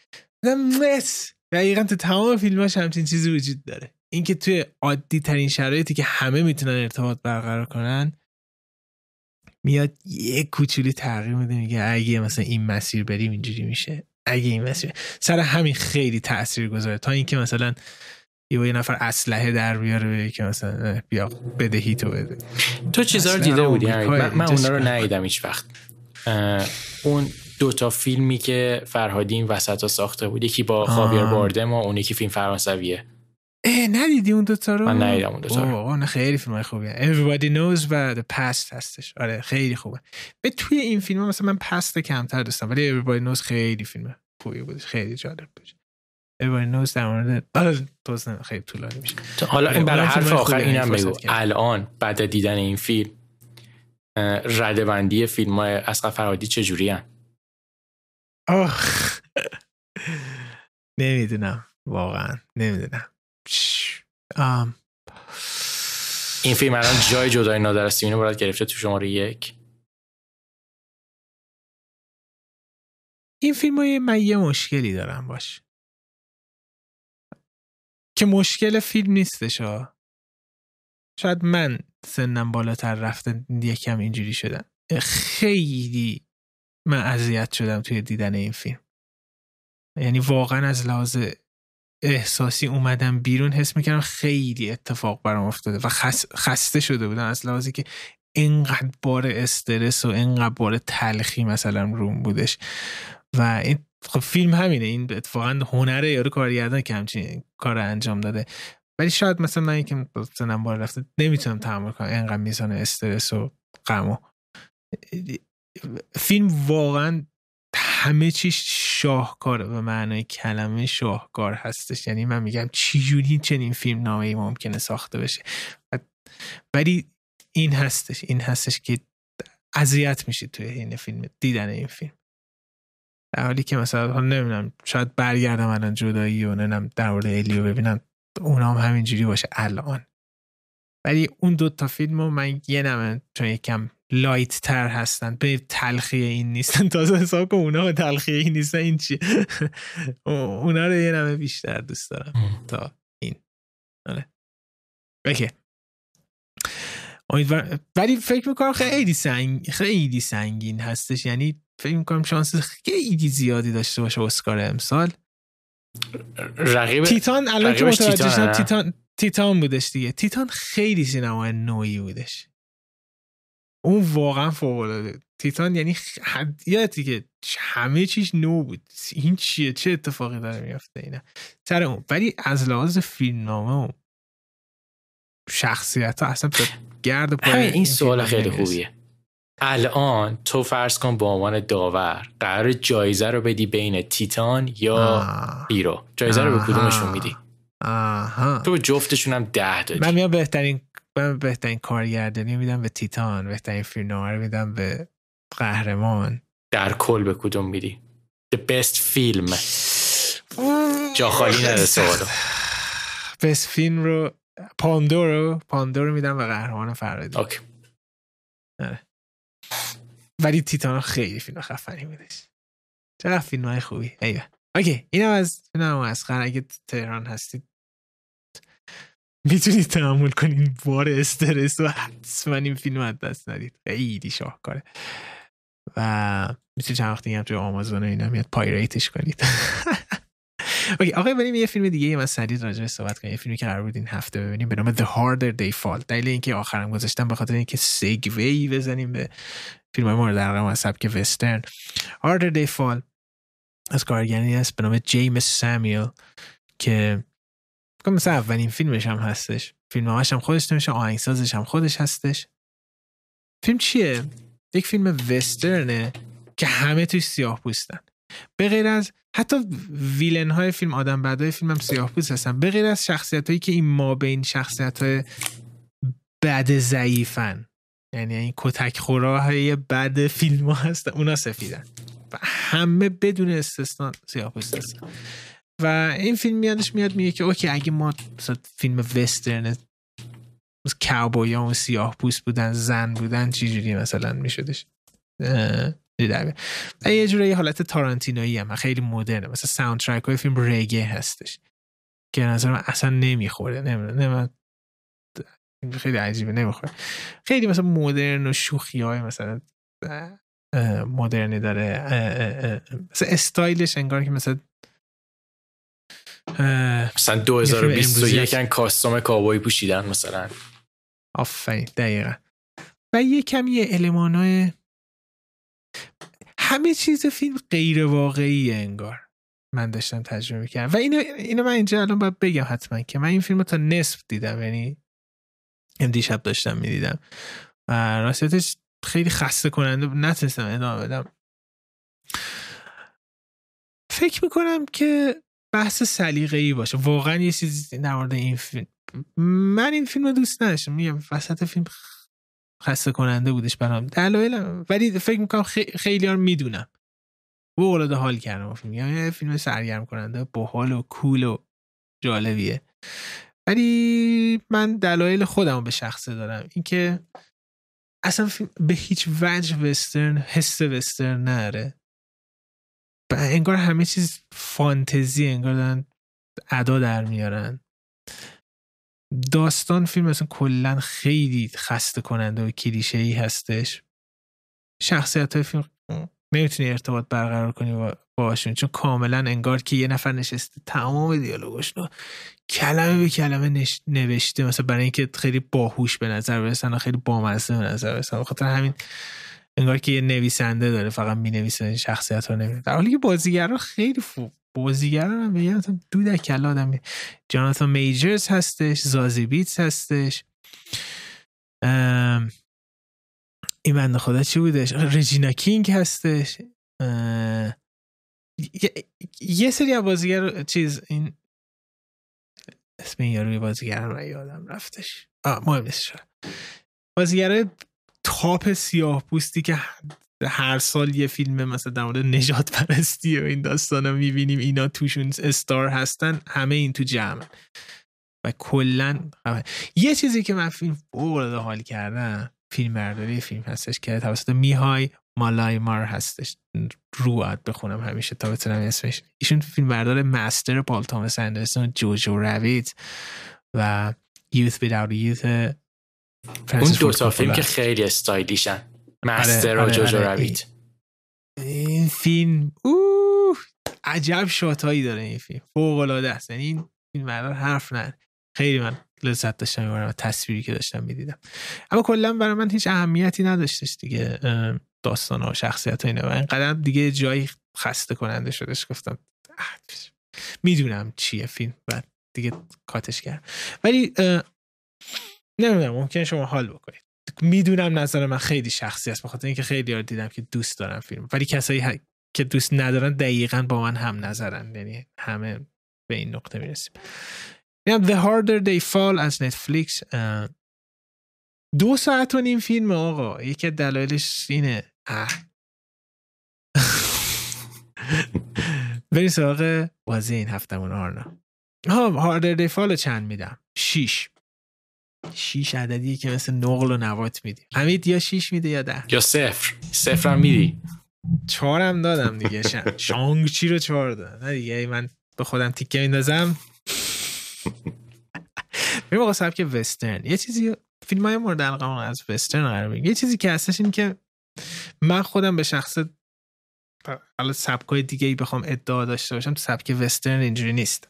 مس. دقیقا تو تمام فیلماش همچین چیزی وجود داره. اینکه توی عادی ترین شرایطی که همه می‌تونن ارتباط برقرار کنن میاد یه کوچولی تغییر میده میگه اگه مثلا این مسیر بریم اینجوری میشه. اگه این مسیر سر همین خیلی تاثیر گذاره تا اینکه مثلا یه یه نفر اسلحه در بیاره که مثلا بیا بدهی تو بده. تو چیزا رو دیده بودی؟ من, من اونا رو ندیدم هیچ وقت. اون دو تا فیلمی که فرهادی این وسط ها ساخته بود یکی با خاویر باردم و اون یکی فیلم فرانسویه. اه ندیدی اون دوتا رو؟ من ندیدم اون دوتا رو. نه خیلی فیلم خوبیه. Everybody Knows و The Past هستش. آره خیلی خوبه. به توی این فیلم مثلا من پست کمتر دوستم ولی Everybody Knows خیلی فیلم خوبی بود خیلی جالب بود Everybody Knows در مورد آره خیلی طولانی میشه. حالا این برای حرف آخر اینم بگو. الان بعد دیدن این فیلم ردبندی فیلم های اسقر فرهادی چجوری هم؟ نمی‌دونم. واقعا نمی‌دونم. این فیلم الان جای جدای نادر سیمینو باید گرفته تو شماره یک. این فیلم های من یه مشکلی دارم باش. که مشکل فیلم نیستش ها. شاید من سنم بالاتر رفته یکم اینجوری شدم. خیلی من اذیت شدم توی دیدن این فیلم. یعنی واقعا از لحاظ احساسی اومدم بیرون حس می‌کردم خیلی اتفاق برام افتاده و خسته شده بودم. از لحاظی که اینقدر بار استرس و اینقدر بار تلخی مثلا روم بودش. و این خب فیلم همینه. این اتفاقا هنر یارو کارگردان که همچین کار انجام داده. ولی شاید مثلا من که سنم بار رفته نمی‌تونم تحمل کنم. اینقدر میزان استرس و غم و فیلم واقعا همه چیش شاهکاره. به معنای کلمه شاهکار هستش. یعنی من میگم چی جوری چنین فیلم نامه ای ممکنه ساخته بشه؟ ولی این هستش. این هستش که اذیت میشید توی این فیلم دیدن این فیلم. در حالی که مثلا نمی‌دونم شاید برگردم الان جدایی و نمی‌دونم در مورد الیو ببینم. اونا هم همینجوری باشه الان. ولی اون دو تا فیلم رو من یه نمه چون یکم لایت تر هستن. به تلخی این نیستن. تازه حساب کن اونا به تلخی این نیستن. این چی؟ اونا رو یه نمه بیشتر دوست دارم تا این. آره. بکه ولی فکر می‌کنم خیلی سنگ خیلی سنگین هستش. یعنی فکر می‌کنم شانس خیلی زیادی داشته باشه اسکار امسال. رقیب تیتان الان که متوجه تیتان تیتان بودش دیگه. تیتان خیلی سینما نوعی بودش. اون واقعا فوق العاده تیتان یعنی یادتی که همه چیش نو بود. این چیه؟ چه اتفاقی داره میافته اینا؟ سر اون. ولی از لحاظ فیلمنامه و شخصیت ها اصلا گرد پای همین این سوال خیلی خوبیه. الان تو فرض کن به عنوان داور قرار جایزه رو بدی بین تیتان یا Hero. جایزه رو به کدومشون میدی؟ آها. تو جفتشون هم ده دادی من میام بهترین من بهترین کارگردانی میدم به تیتان بهترین فیلم رو میدم به قهرمان. در کل به کدوم میدی؟ The best film جا خالی نده سوالو best film رو پاندورو پاندورو میدم به قهرمان فرهادی. Okay. آره. ولی تیتان خیلی فیلم خفنی بودش. چقدر فیلم های خوبی. ایوه. Okay اینم از فیلم از اگه تهران هستید می‌تونید تحمل کنین. بار استرس و حتما این فیلم از دست ندید. خیلی شاهکاره. و می‌تونید چند وقتی هم توی آمازون اینا میاد pirate ش کنید. Okay آقا بریم یه فیلم دیگه من سریع راجع صحبت کنیم. یه فیلمی که قرار بود این هفته ببینیم به نام The Harder They Fall. دلیل اینکه آخرم گذاشتم به خاطر اینکه segue بزنیم به فیلم های مورد علاقه از سبک وسترن. Harder They Fall از کارگردانی است به نام جیمز سامیل که فکر مثل اولین فیلمش هم هستش. فیلم هم خودش نمیشه آهنگسازش هم خودش هستش. فیلم چیه؟ یک فیلم وسترنه که همه توی سیاه پوستن. به غیر از حتی ویلن های فیلم آدم بعدای فیلم هم سیاه پوست هستن. به از شخصیت هایی که این ما بین شخصیت های بد ضعیفن. یعنی این کاراکترهای بد فیلم ها هستن اونا سفیدن. و همه بدون استثنا سیاه پوست هستن. و این فیلم میادش میاد میگه که okay اگه ما فیلم وسترن کاوبوی و سیاه پوست بودن زن بودن چی جوری مثلا میشدش؟ و یه جوری حالت تارانتینایی هم خیلی مدرنه. مثلا soundtrack های فیلم reggae هستش. که نظر من اصلا نمی‌خوره نمی‌دونم خیلی عجیبه نمی‌خوره. خیلی مثلا مدرن و شوخی های مثلا مدرنی داره. مثلا استایلش انگار که مثلا مثلا 2021 کاستوم کابوی پوشیدن مثلا. آفرین دقیقا. و یه کمی یه المانای همه چیز فیلم غیر واقعی انگار من داشتم تجربه کردم و اینو, اینو من اینجا الان باید بگم حتما که من این فیلم تا نصف دیدم یعنی دیشب داشتم می‌دیدم. و راستش خیلی خسته کننده نتونستم ادامه بدم. فکر می‌کنم که بحث سلیقه ای باشه. واقعا یه چیزی در مورد این فیلم من این فیلم رو دوست نداشتم. میگم وسط فیلم خسته کننده بودش برام. دلایل ولی فکر می‌کنم خیلی ها می‌دونم. و اولاد حال کردم فیلم. یه فیلم سرگرم کننده باحال و کول و جالبیه. ولی من دلایل خودم به شخصه دارم. اینکه اصلا به هیچ وجه وسترن حس وسترن نره. انگار همه چیز فانتزی انگار دارن ادا در میارن. داستان فیلم اصلا کلا خیلی خسته کننده و کلیشه ای هستش. شخصیت های فیلم نمی‌تونی ارتباط برقرار کنی باشون چون کاملا انگار که یه نفر نشسته تمام دیالوگش رو کلمه به کلمه نوشته. مثلا برای اینکه خیلی باهوش به نظر برسن و خیلی بامزه به نظر برسن. خاطر همین انگار که یه نویسنده داره فقط می نویسه شخصیت رو نمیده در حالی که بازیگرا خیلی فو بازیگرا هم به مثلا دودک آدم. جاناتان میجرز هستش زازی بیتس هستش. این بنده خدا چی بودش؟ رجینا کینگ هستش. یه سری از بازیگر چیز این اسم این یاروی بازیگر رو یادم رفتش. آه مهم نیست بازیگر تاپ سیاه پوستی که هر سال یه فیلم مثلا در مورد نجات پرستی و این داستان رو می‌بینیم اینا توشون استار هستن همه این تو جمع. و کلا یه چیزی که من فیلم بورد حال کردم فیلم برداری فیلم هستش که توسط میهای مالایمار هستش. رو بخونم همیشه تا بتونم اسمش. ایشون فیلم بردار مستر پال تامس اندرسون جوجو رویت و یوث بیداوت یوث اون دو تا فیلم که خیلی استایلیشن. مستر آره، و جوجو آره. رویت این فیلم اوه عجب شاتایی داره این فیلم. فوق العاده است. یعنی این فیلم حرف نه. خیلی من لذت داشتم می‌برم تصویری که داشتم می‌دیدم. اما کلا برای من هیچ اهمیتی نداشتش دیگه داستان و شخصیت و اینا. و اینقدر دیگه جایی خسته کننده شدش گفتم می‌دونم چیه فیلم و دیگه کاتش کرد ولی نمی‌دونم ممکن شما حال بکنید. می‌دونم نظر من خیلی شخصی است بخاطر اینکه خیلی یاد دیدم که دوست دارم فیلم. ولی کسایی که دوست ندارن دقیقا با من هم نظرن. یعنی همه به این نقطه می‌رسیم. The Harder They Fall از نتفلیکس دو ساعت و نیم فیلم آقا. یکی دلایلش اینه. بریم سراغ بازی این هفتمون آرنا. ها هاردر دیفال چند میدم؟ شیش. شیش عددیه که مثل نقل و نوات میدیم. حمید یا شیش میده یا ده؟ یا صفر. صفر هم میدی. چهارم دادم دیگه. شانگ چی رو چهار دادم نه دیگه من به خودم تیکه میندازم. بریم آقا سبک وسترن. یه چیزی فیلم های مورد علاقه از وسترن قرار یه چیزی که هستش این که من خودم به شخص حالا سبک دیگه ای بخوام ادعا داشته باشم تو سبک وسترن اینجوری نیست.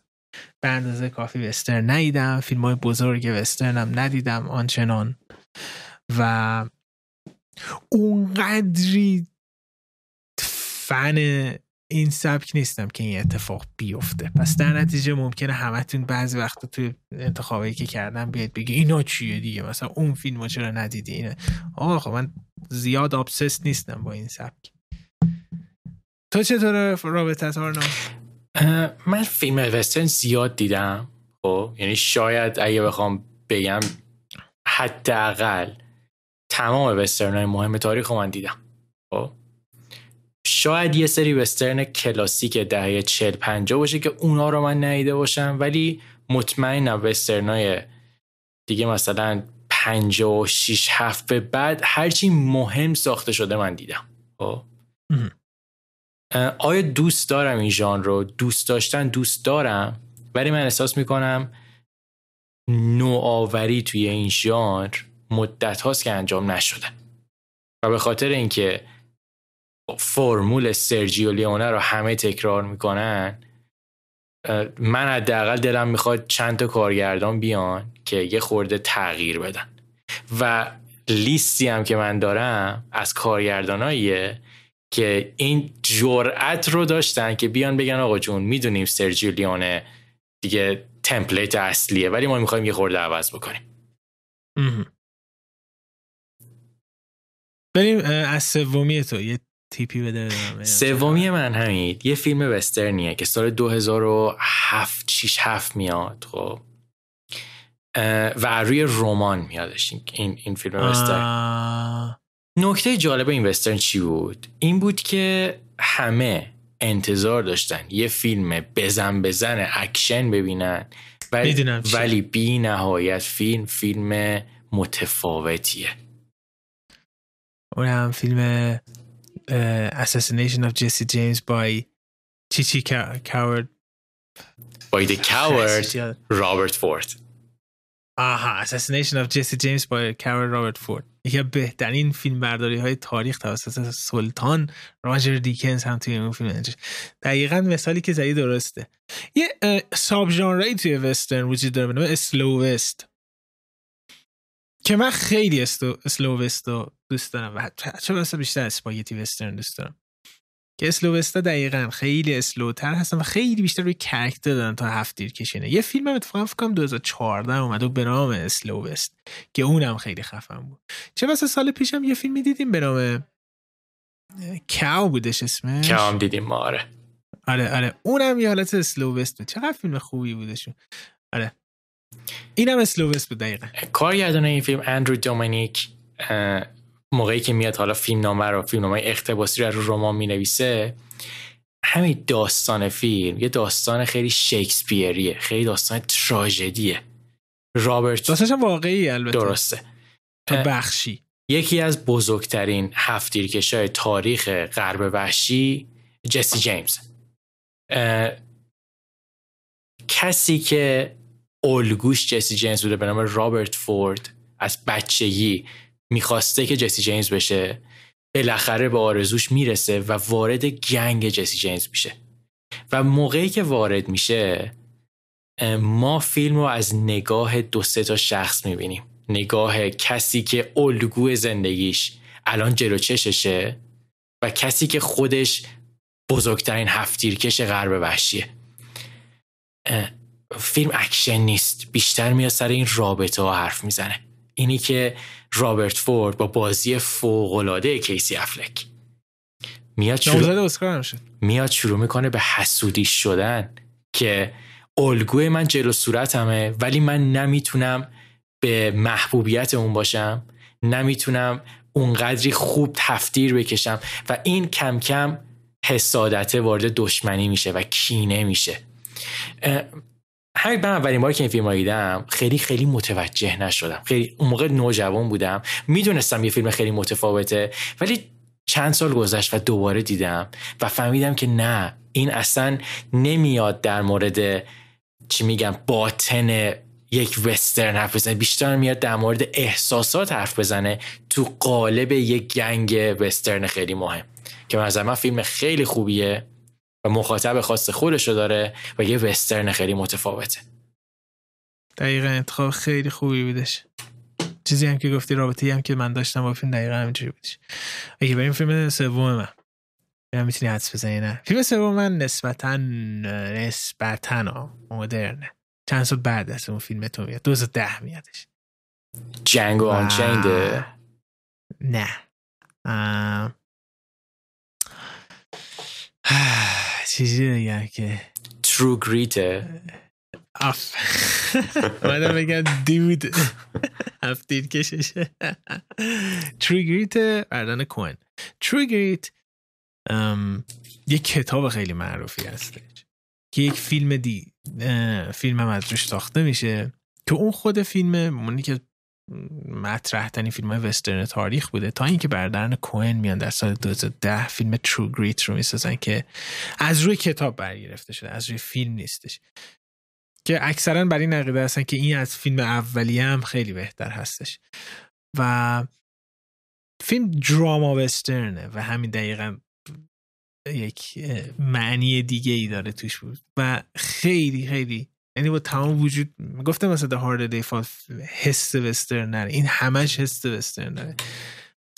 به اندازه کافی وسترن ندیدم. فیلم های بزرگ هم ندیدم آنچنان. و اونقدری فن این سبک نیستم که این اتفاق بیفته. پس در نتیجه ممکنه همتون بعضی وقتا توی انتخابایی که کردم بیاد بگی اینا چیه دیگه؟ مثلا اون فیلمو چرا ندیدی؟ اینه آقا خب من زیاد آبسست نیستم با این سبک. تو چطور رابطه من فیلم وسترن زیاد دیدم خب؟ یعنی شاید اگه بخوام بگم حداقل تمام وسترن های مهم تاریخ من دیدم خب؟ شاید یه سری وسترن کلاسیک دهه 40 50 باشه که اونا رو من ندیده باشم ولی مطمئنم وسترن های دیگه مثلا 56 هفت به بعد هرچی مهم ساخته شده من دیدم خب؟ آیا دوست دارم این ژانر رو؟ دوست داشتن دوست دارم ولی من احساس می‌کنم نوآوری توی این ژانر مدت هاست که انجام نشده. و به خاطر اینکه فرمول سرجیو لیونه رو همه تکرار می‌کنن من حداقل دلم می‌خواد چند تا کارگردان بیان که یه خورده تغییر بدن. و لیستی هم که من دارم از کارگرداناییه که این جرأت رو داشتن که بیان بگن آقا جون می‌دونیم سرجیو لیونه دیگه تمپلیت اصلیه ولی ما می‌خوایم یه خورده عوض بکنیم. بریم از سومی تو یه تیپی بده سومی من همین یه فیلم وسترنیه که سال 2007 6 7 میاد خب. و روی رمان میادش این این فیلم وسترن. نکته جالب این وسترن چی بود؟ این بود که همه انتظار داشتن یه فیلم بزن بزن اکشن ببینن. ولی, ولی بی نهایت فیلم فیلم متفاوتیه. اون هم فیلم Assassination of Jesse James by Chichi Coward by the coward Robert Ford. آها Assassination of Jesse James by Coward Robert Ford. یکی بهترین فیلم برداری های تاریخ توسط سلطان راجر دیکنز هم توی اون فیلم دقیقا مثالی که زدی درسته. یه sub ژانری توی وسترن وجود داره به slow west که من خیلی slow west رو دوست دارم و چه بیشتر spaghetti western دوست دارم. که slow west ا دقیقا خیلی slow تر هستن و خیلی بیشتر روی character دارن تا هفت تیر کشی. یه فیلم هم اتفاقا فکر کنم 2014 اومد و به نام Slow West که اونم خیلی خفن بود. چه بسا سال پیشم یه فیلم دیدیم به نام کاو بودش اسمش. کاو هم دیدیم ما آره. آره آره. اونم یه حالت اسلو وست بود. چقدر فیلم خوبی بودشون آره. اینم اسلو وست بود دقیقا. کارگردان این فیلم اندرو دومینیک موقعی که میاد حالا فیلم نامه رو فیلم نامه اختباسی رو رمان می نویسه همین داستان فیلم یه داستان خیلی شکسپیریه خیلی داستان تراژدیه. رابرت داستانش واقعی البته. درسته. تو بخشی. یکی از بزرگترین هفتیرکش های تاریخ غرب وحشی جسی جیمز. کسی که الگوش جسی جیمز بوده به نام رابرت فورد از بچگی می‌خواسته که جسی جیمز بشه بالاخره به آرزوش می‌رسه و وارد گنگ جسی جیمز میشه. و موقعی که وارد میشه ما فیلم رو از نگاه دو سه تا شخص می‌بینیم. نگاه کسی که الگو زندگیش الان جلو چششه و کسی که خودش بزرگترین هفتیرکش غرب وحشیه. فیلم اکشن نیست. بیشتر میاد سر این رابطه ها حرف می‌زنه. اینی که رابرت فورد با بازی فوقالعاده کیسی افلک. میاد شروع میاد شروع می‌کنه به حسودی شدن که الگوی من جلو صورتمه ولی من نمی‌تونم به محبوبیت اون باشم نمی‌تونم اونقدری خوب تفتیر بکشم و این کم کم حسادته وارد دشمنی میشه و کینه میشه. همین من اولین باری که این فیلم رو دیدم خیلی خیلی متوجه نشدم. خیلی اون موقع نوجوان بودم. می‌دونستم یه فیلم خیلی متفاوته. ولی چند سال گذشت و دوباره دیدم و فهمیدم که نه این اصلا نمیاد در مورد چی میگم باطن یک وسترن حرف بزنه. بیشتر میاد در مورد احساسات حرف بزنه تو قالب یک گنگ وسترن خیلی مهم. که من فیلم خیلی خوبیه. و مخاطب خاص خودشو داره و یه وسترن خیلی متفاوته. دقیقا انتخاب خیلی خوبی بودش. چیزی هم که گفتی رابطه هم که من داشتم با فیلم دقیقا همینجوری بودش. اگه بریم فیلم سوم من. یا می‌تونی حدس بزنی نه. فیلم سوم من نسبتا نسبتا مدرنه. چند سال بعد از اون فیلم تو میاد. 2010 میادش. جنگو آنچینده نه. چیزی بگم که. ترو گریته اف مادم بگم دود. هفتید کششه تریگریت اردن کوین تریگریت یک کتاب خیلی معروفی هست که یک فیلم دی فیلم هم از روش ساخته میشه. که اون خود فیلم مونی که مطرح ترین فیلم های وسترن تاریخ بوده تا اینکه بردرن کوهن میان در سال 2010 فیلم ترو گریت رو می‌سازن که از روی کتاب برگرفته شده از روی فیلم نیستش. که اکثرا بر این عقیده هستن که این از فیلم اولیه هم خیلی بهتر هستش. و فیلم دراما وسترنه و همین دقیقا یک معنی دیگه ای داره توش بود. و خیلی خیلی یعنی با تمام وجود گفتم مثلا هارد دیفال حس وسترن نره. این همش حس وسترن داره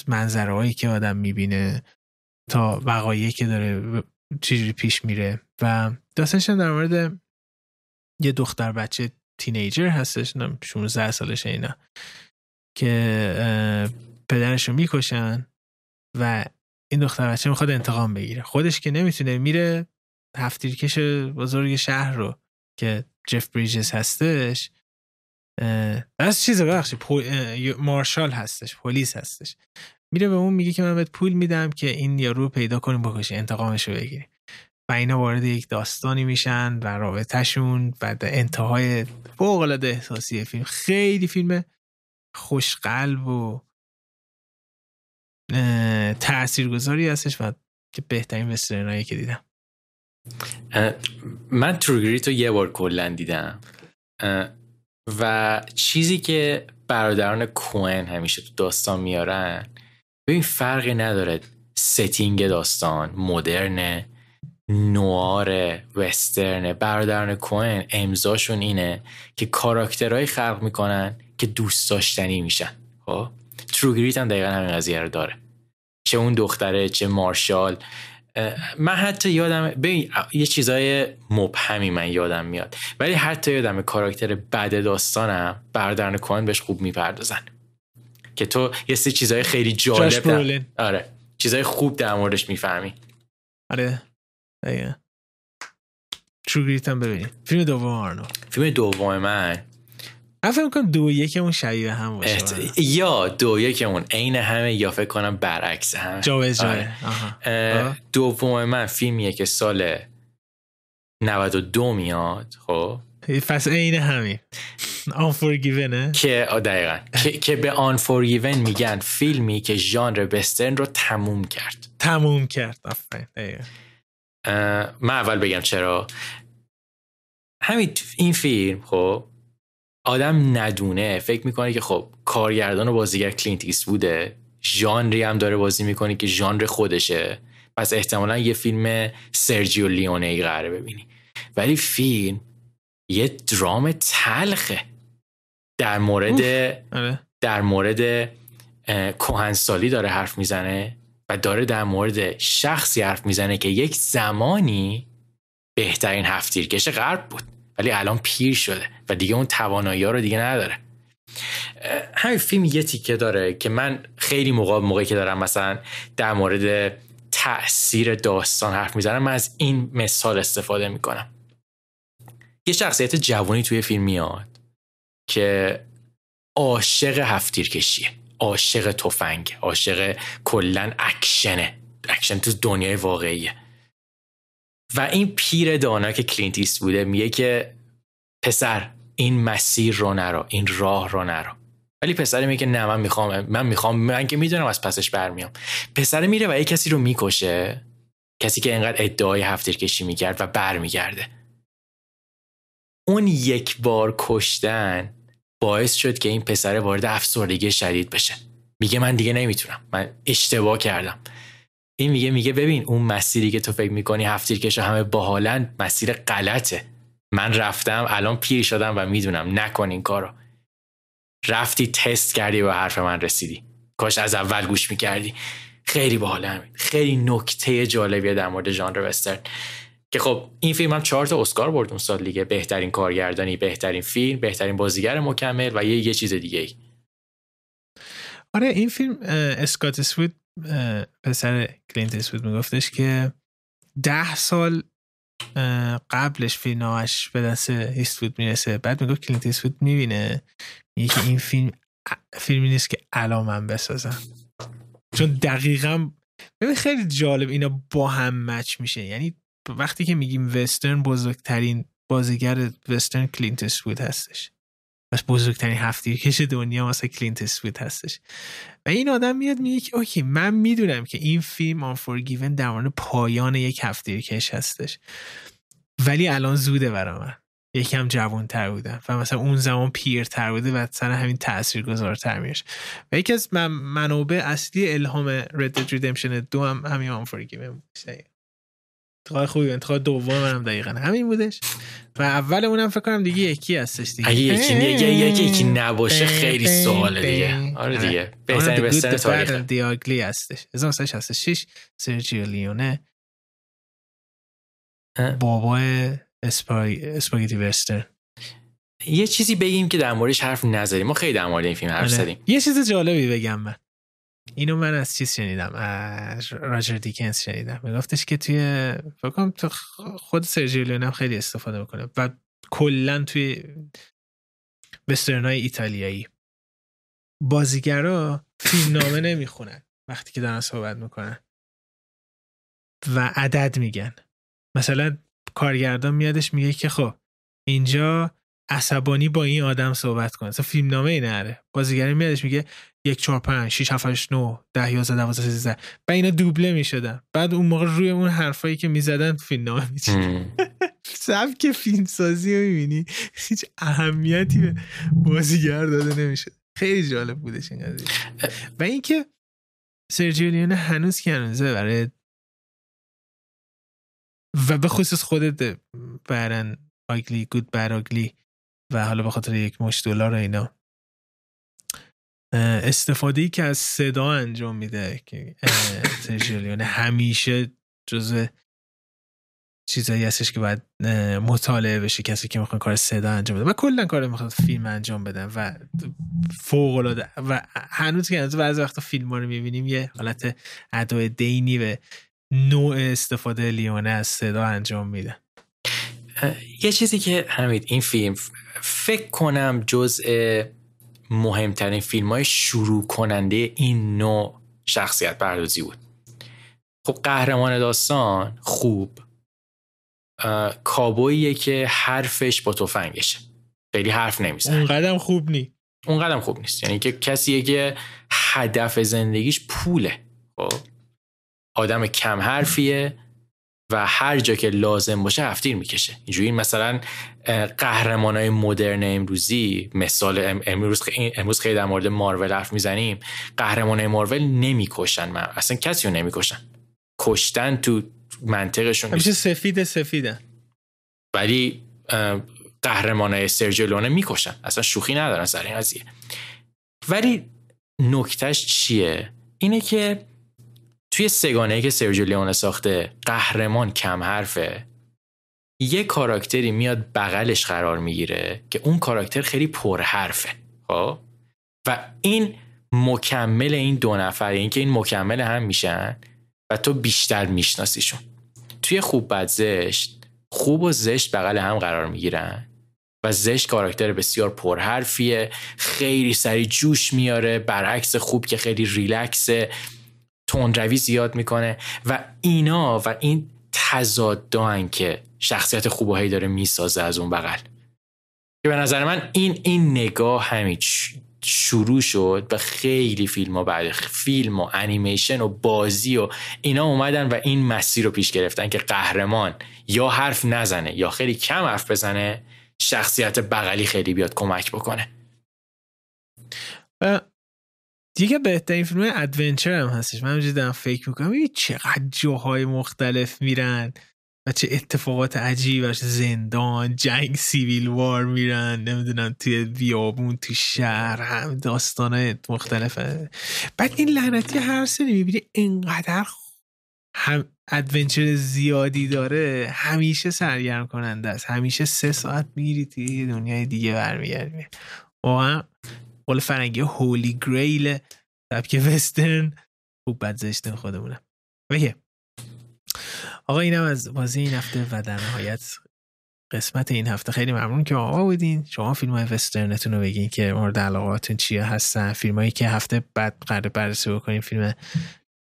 منظره هایی که آدم می‌بینه تا وقایعی که داره چجوری پیش میره. و داستانش در مورد یه دختر بچه تینیجر هستش 16 سالش اینا که پدرش رو می‌کشن و این دختر بچه می‌خواد انتقام بگیره. خودش که نمی‌تونه میره هفتیرکش بزرگ شهر رو که جف بریجز هستش. از چیز بخشی مارشال هستش پلیس هستش. میره به اون میگه که من بهت پول میدم که این یارو پیدا کنیم بکشی انتقامش رو بگیری. و اینا وارد یک داستانی میشن و رابطهشون و انتهای فوق العاده احساسی فیلم. خیلی فیلم خوشقلب و تاثیرگذاری هستش و که بهترین وسترنایی که دیدم. من True Grit رو یه بار کلا دیدم. و چیزی که برادران کوئن همیشه تو داستان میارن ببین فرقی نداره setting داستان مدرن نوآر وسترن. برادران کوئن امضاشون اینه که کاراکترهایی خلق می‌کنن که دوست داشتنی میشن. خب؟ True Grit هم دقیقا همین قضیه رو داره. چه اون دختره چه مارشال. من حتی یادم ببین یه چیزای مبهمی من یادم میاد. ولی حتی یادم کاراکتر بد داستانم بردرن کوهن بهش خوب می‌پردازن. که تو یه سری چیزای خیلی جالب آره. چیزای خوب در موردش می‌فهمی. آره. ایه تروگریت هم ببینیم. فیلم دوم آرنو فیلم دوم من؟ من فکر کنم دو یکمون شبیه هم باشه. احت... یا دو یکمون عین همه یا فکر کنم برعکس هم جا آره. دوم من فیلمیه که سال 92 میاد خب. پس عین همین. آنفورگیونه که دقیقا. که, که به آنفورگیون میگن فیلمی که ژانر بسترن رو تموم کرد. تموم کرد. من اول بگم چرا. همین این فیلم خب آدم ندونه. فکر می‌کنه که خب کارگردان و بازیگر کلینت بوده ژانری هم داره بازی می‌کنه که ژانر خودشه. پس احتمالا یه فیلم سرجیو لیونه ای قراره ببینی. ولی فیلم یه درام تلخه. در مورد آره. در مورد کهنسالی داره حرف می‌زنه و داره در مورد شخصی حرف می‌زنه که یک زمانی بهترین هفتیرکش غرب بود. ولی الان پیر شده و دیگه اون توانایی ها رو دیگه نداره. همین فیلم یه تیکه داره که من خیلی موقع موقعی که دارم مثلا در مورد تاثیر داستان حرف می‌زنم من از این مثال استفاده می‌کنم. یه شخصیت جوانی توی فیلم میاد که عاشق هفتیر کشیه عاشق تفنگ عاشق کلا اکشنه. اکشن تو دنیای واقعیه. و این پیر دانا که کلینت ایستووده میگه که پسر این مسیر رو نرو این راه رو نرو. ولی پسر میگه نه من می‌خوام من می‌خوام من که می‌دونم از پسش برمیام. پسر میره و یه کسی رو می‌کشه کسی که اینقدر ادعای هفتیر کشی می‌کرد و برمیگرده. اون یک بار کشتن باعث شد که این پسر وارد افسردگی شدید بشه. میگه من دیگه نمی‌تونم من اشتباه کردم. این میگه میگه ببین اون مسیری که تو فکر می‌کنی هفتیر همه باحالن مسیر غلطه. من رفتم الان پیر شدم و می‌دونم. نکن این کارو. رفتی تست کردی و حرف من رسیدی. کاش از اول گوش می‌کردی. خیلی باحال همین. خیلی نکته جالبیه در مورد ژانر وسترن. که خب این فیلم هم چهار تا اسکار برد اون سال دیگه. بهترین کارگردانی بهترین فیلم بهترین بازیگر مکمل و یه, یه چیز دیگه ای آره این فیلم اسکات ایستوود پسر کلینت ایستوود میگفتش که ده سال قبلش فیلماش به دست ایستوود می‌رسه. بعد می‌گفت کلینت ایستوود می‌بینه. میگه این فیلم فیلمی نیست که الان من بسازم. چون دقیقا ببین خیلی جالب اینا با هم match میشه. یعنی وقتی که میگیم وسترن بزرگترین بازیگر وسترن کلینت ایستوود هستش. پس بزرگترین هفت تیر کش دنیا واسه کلینت ایستوود هستش. و این آدم میاد میگه که OK من می‌دونم که این فیلم Unforgiven در مورد پایان یک هفت تیر کش هستش. ولی الان زوده برا من. یکم جوان تر بودم و مثلا اون زمان پیر تر بوده و سر همین تأثیر گذارتر میشه. و یکی از من منابع اصلی الهام Red Dead Redemption دو هم همین آن فورگیون انتخاب خوبی انتخاب دوم منم دقیقا همین بودش. و اول اونم فکر کنم دیگه یکی هستش دیگه. اگه یکی یکی یکی یکی نباشه خیلی سواله دیگه. آره دیگه. بهترین وسترن تاریخ. دیاگلی هستش. 1966 سرجیو لیونه. بابای اسپاگتی وسترن. یه چیزی بگیم که در موردش حرف نزدیم. ما خیلی در مورد این فیلم حرف آره. زدیم. یه چیز جالبی بگم من. اینو من از چیز شنیدم از راجر دیکنز شنیدم. میگفتش که توی فکرم تو خود سرجیو هم خیلی استفاده می‌کنه و کلا توی وسترنای ایتالیایی. بازیگرا فیلم نامه نمی‌خونن وقتی که دارن صحبت می‌کنن. و عدد میگن. مثلا کارگردان میادش میگه که خب اینجا عصبانی با این آدم صحبت کنه. اصلا فیلم نامه ای نره. بازیگری میادش میگه یک چهار پنج شیش هفت هشت نو ده یازده دوازده سیزده. و اینا دوبله می‌شدن. بعد اون موقع روی اون حرفایی که می‌زدن فیلم نامه میچید سبک فیلم سازی رو می‌بینی؟ هیچ اهمیتی به بازیگر داده نمیشه خیلی جالب بودش این قضیه و اینکه سرجیو لیونه هنوز که هنوزه برای و به خصوص خودت برن آگلی گود براگلی و حالا به خاطر یک مش دلار اینا. استفاده ای که از صدا انجام میده که ترژیلیون همیشه جزء چیزایی هستش که باید مطالعه بشه کسی که می‌خوان کار صدا انجام بده. و کلا کار می‌خواد فیلم انجام بدن و فوق العاده و هنوز که از بعضی وقتا فیلم ها رو می‌بینیم یه حالت ادای دینی به نوع استفاده لیونه از صدا انجام میده. یه چیزی که همین این فیلم فکر کنم جزء مهمترین فیلم های شروع کننده این نوع شخصیت پردازی بود. خب قهرمان داستان خوب. کابوییه که حرفش با تفنگشه. خیلی حرف نمی‌زنه. اون قدم خوب نی. اون قدم خوب نیست. یعنی که کسیه که هدف زندگیش پوله. خب آدم کم حرفیه. و هر جا که لازم باشه هفتیر می‌کشه. اینجوری مثلا قهرمان های مدرن امروزی مثال امروز امروز خیلی در مورد مارول حرف می‌زنیم. قهرمان های مارول نمی‌کشن من. اصلا کسی رو نمی‌کشن. کشتن تو منطقشون همیشه سفید سفیدن ولی قهرمان های سرجلونه می‌کشن. اصلا شوخی ندارن سر این قضیه. ولی نکتهش چیه؟ اینه که توی سگانه که سرجیو لیونه ساخته قهرمان کم حرفه. یه کاراکتری میاد بغلش قرار می‌گیره که اون کاراکتر خیلی پر حرفه خب؟ و این مکمل این دو نفر این یعنی که این مکمل هم میشن و تو بیشتر میشناسیشون. توی خوب بد زشت خوب و زشت بغل هم قرار می‌گیرن و زشت کاراکتر بسیار پرحرفیه خیلی سری جوش میاره برعکس خوب که خیلی ریلکسه. تندروی زیاد می‌کنه و اینا و این تضادان که شخصیت خوبهایی داره می‌سازه از اون بغل. که به نظر من این این نگاه همین شروع شد و خیلی فیلم ها بعد فیلم و انیمیشن و بازی و اینا اومدن و این مسیر رو پیش گرفتن که قهرمان یا حرف نزنه یا خیلی کم حرف بزنه شخصیت بغلی خیلی بیاد کمک بکنه. دیگه بهترین فیلم ادونچر هم هستش. من دارم فکر می‌کنم. چقدر جاهای مختلف میرن و چه اتفاقات عجیب زندان جنگ civil war میرن. نمی‌دونم توی بیابون تو شهر هم داستانه مختلفه. بعد این لعنتی هر سری می‌بینی انقدر هم adventure زیادی داره همیشه سرگرم کننده است. همیشه سه ساعت میری توی دنیای دیگه برمیگردی. واقعا قول فرنگی Holy Grail سبک وسترن. خوب بد زشت خودمونم اوکی. آقا اینم از بازی این هفته و در نهایت قسمت این هفته. خیلی ممنون که آقا بودین. شما فیلم های وسترنتون رو بگین که مورد علاقاتون چیه هستن. فیلم هایی که هفته بعد قرار بررسی بکنیم فیلم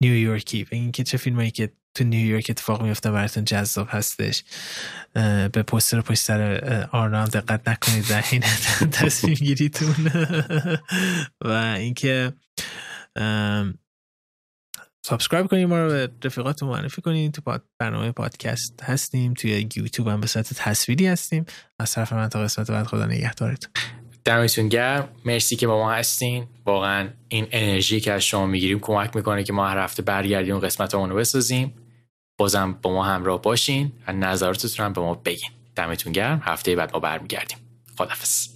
نیویورکی. بگین که چه فیلم هایی که تو نیویورک اتفاق میفته براتون جذاب هستش. به پستر پشت سر آرنام دقت نکنید در حین تصمیم گیریتون. و اینکه subscribe کنید ما رو به رفیقاتون معرفی کنید. تو برنامه پادکست هستیم. توی یوتیوب هم به صورت تصویری هستیم. از طرف من تا قسمت بعد خدا نگهدارتون دمتون گرم. مرسی که با ما هستین. واقعا این انرژی که از شما می‌گیریم کمک می‌کنه که ما هر هفته برگردیم قسمت رو بسازیم. بازم با ما همراه باشین و نظراتتون هم به ما بگین. دمتون گرم. هفته بعد ما برمیگردیم. خدافظ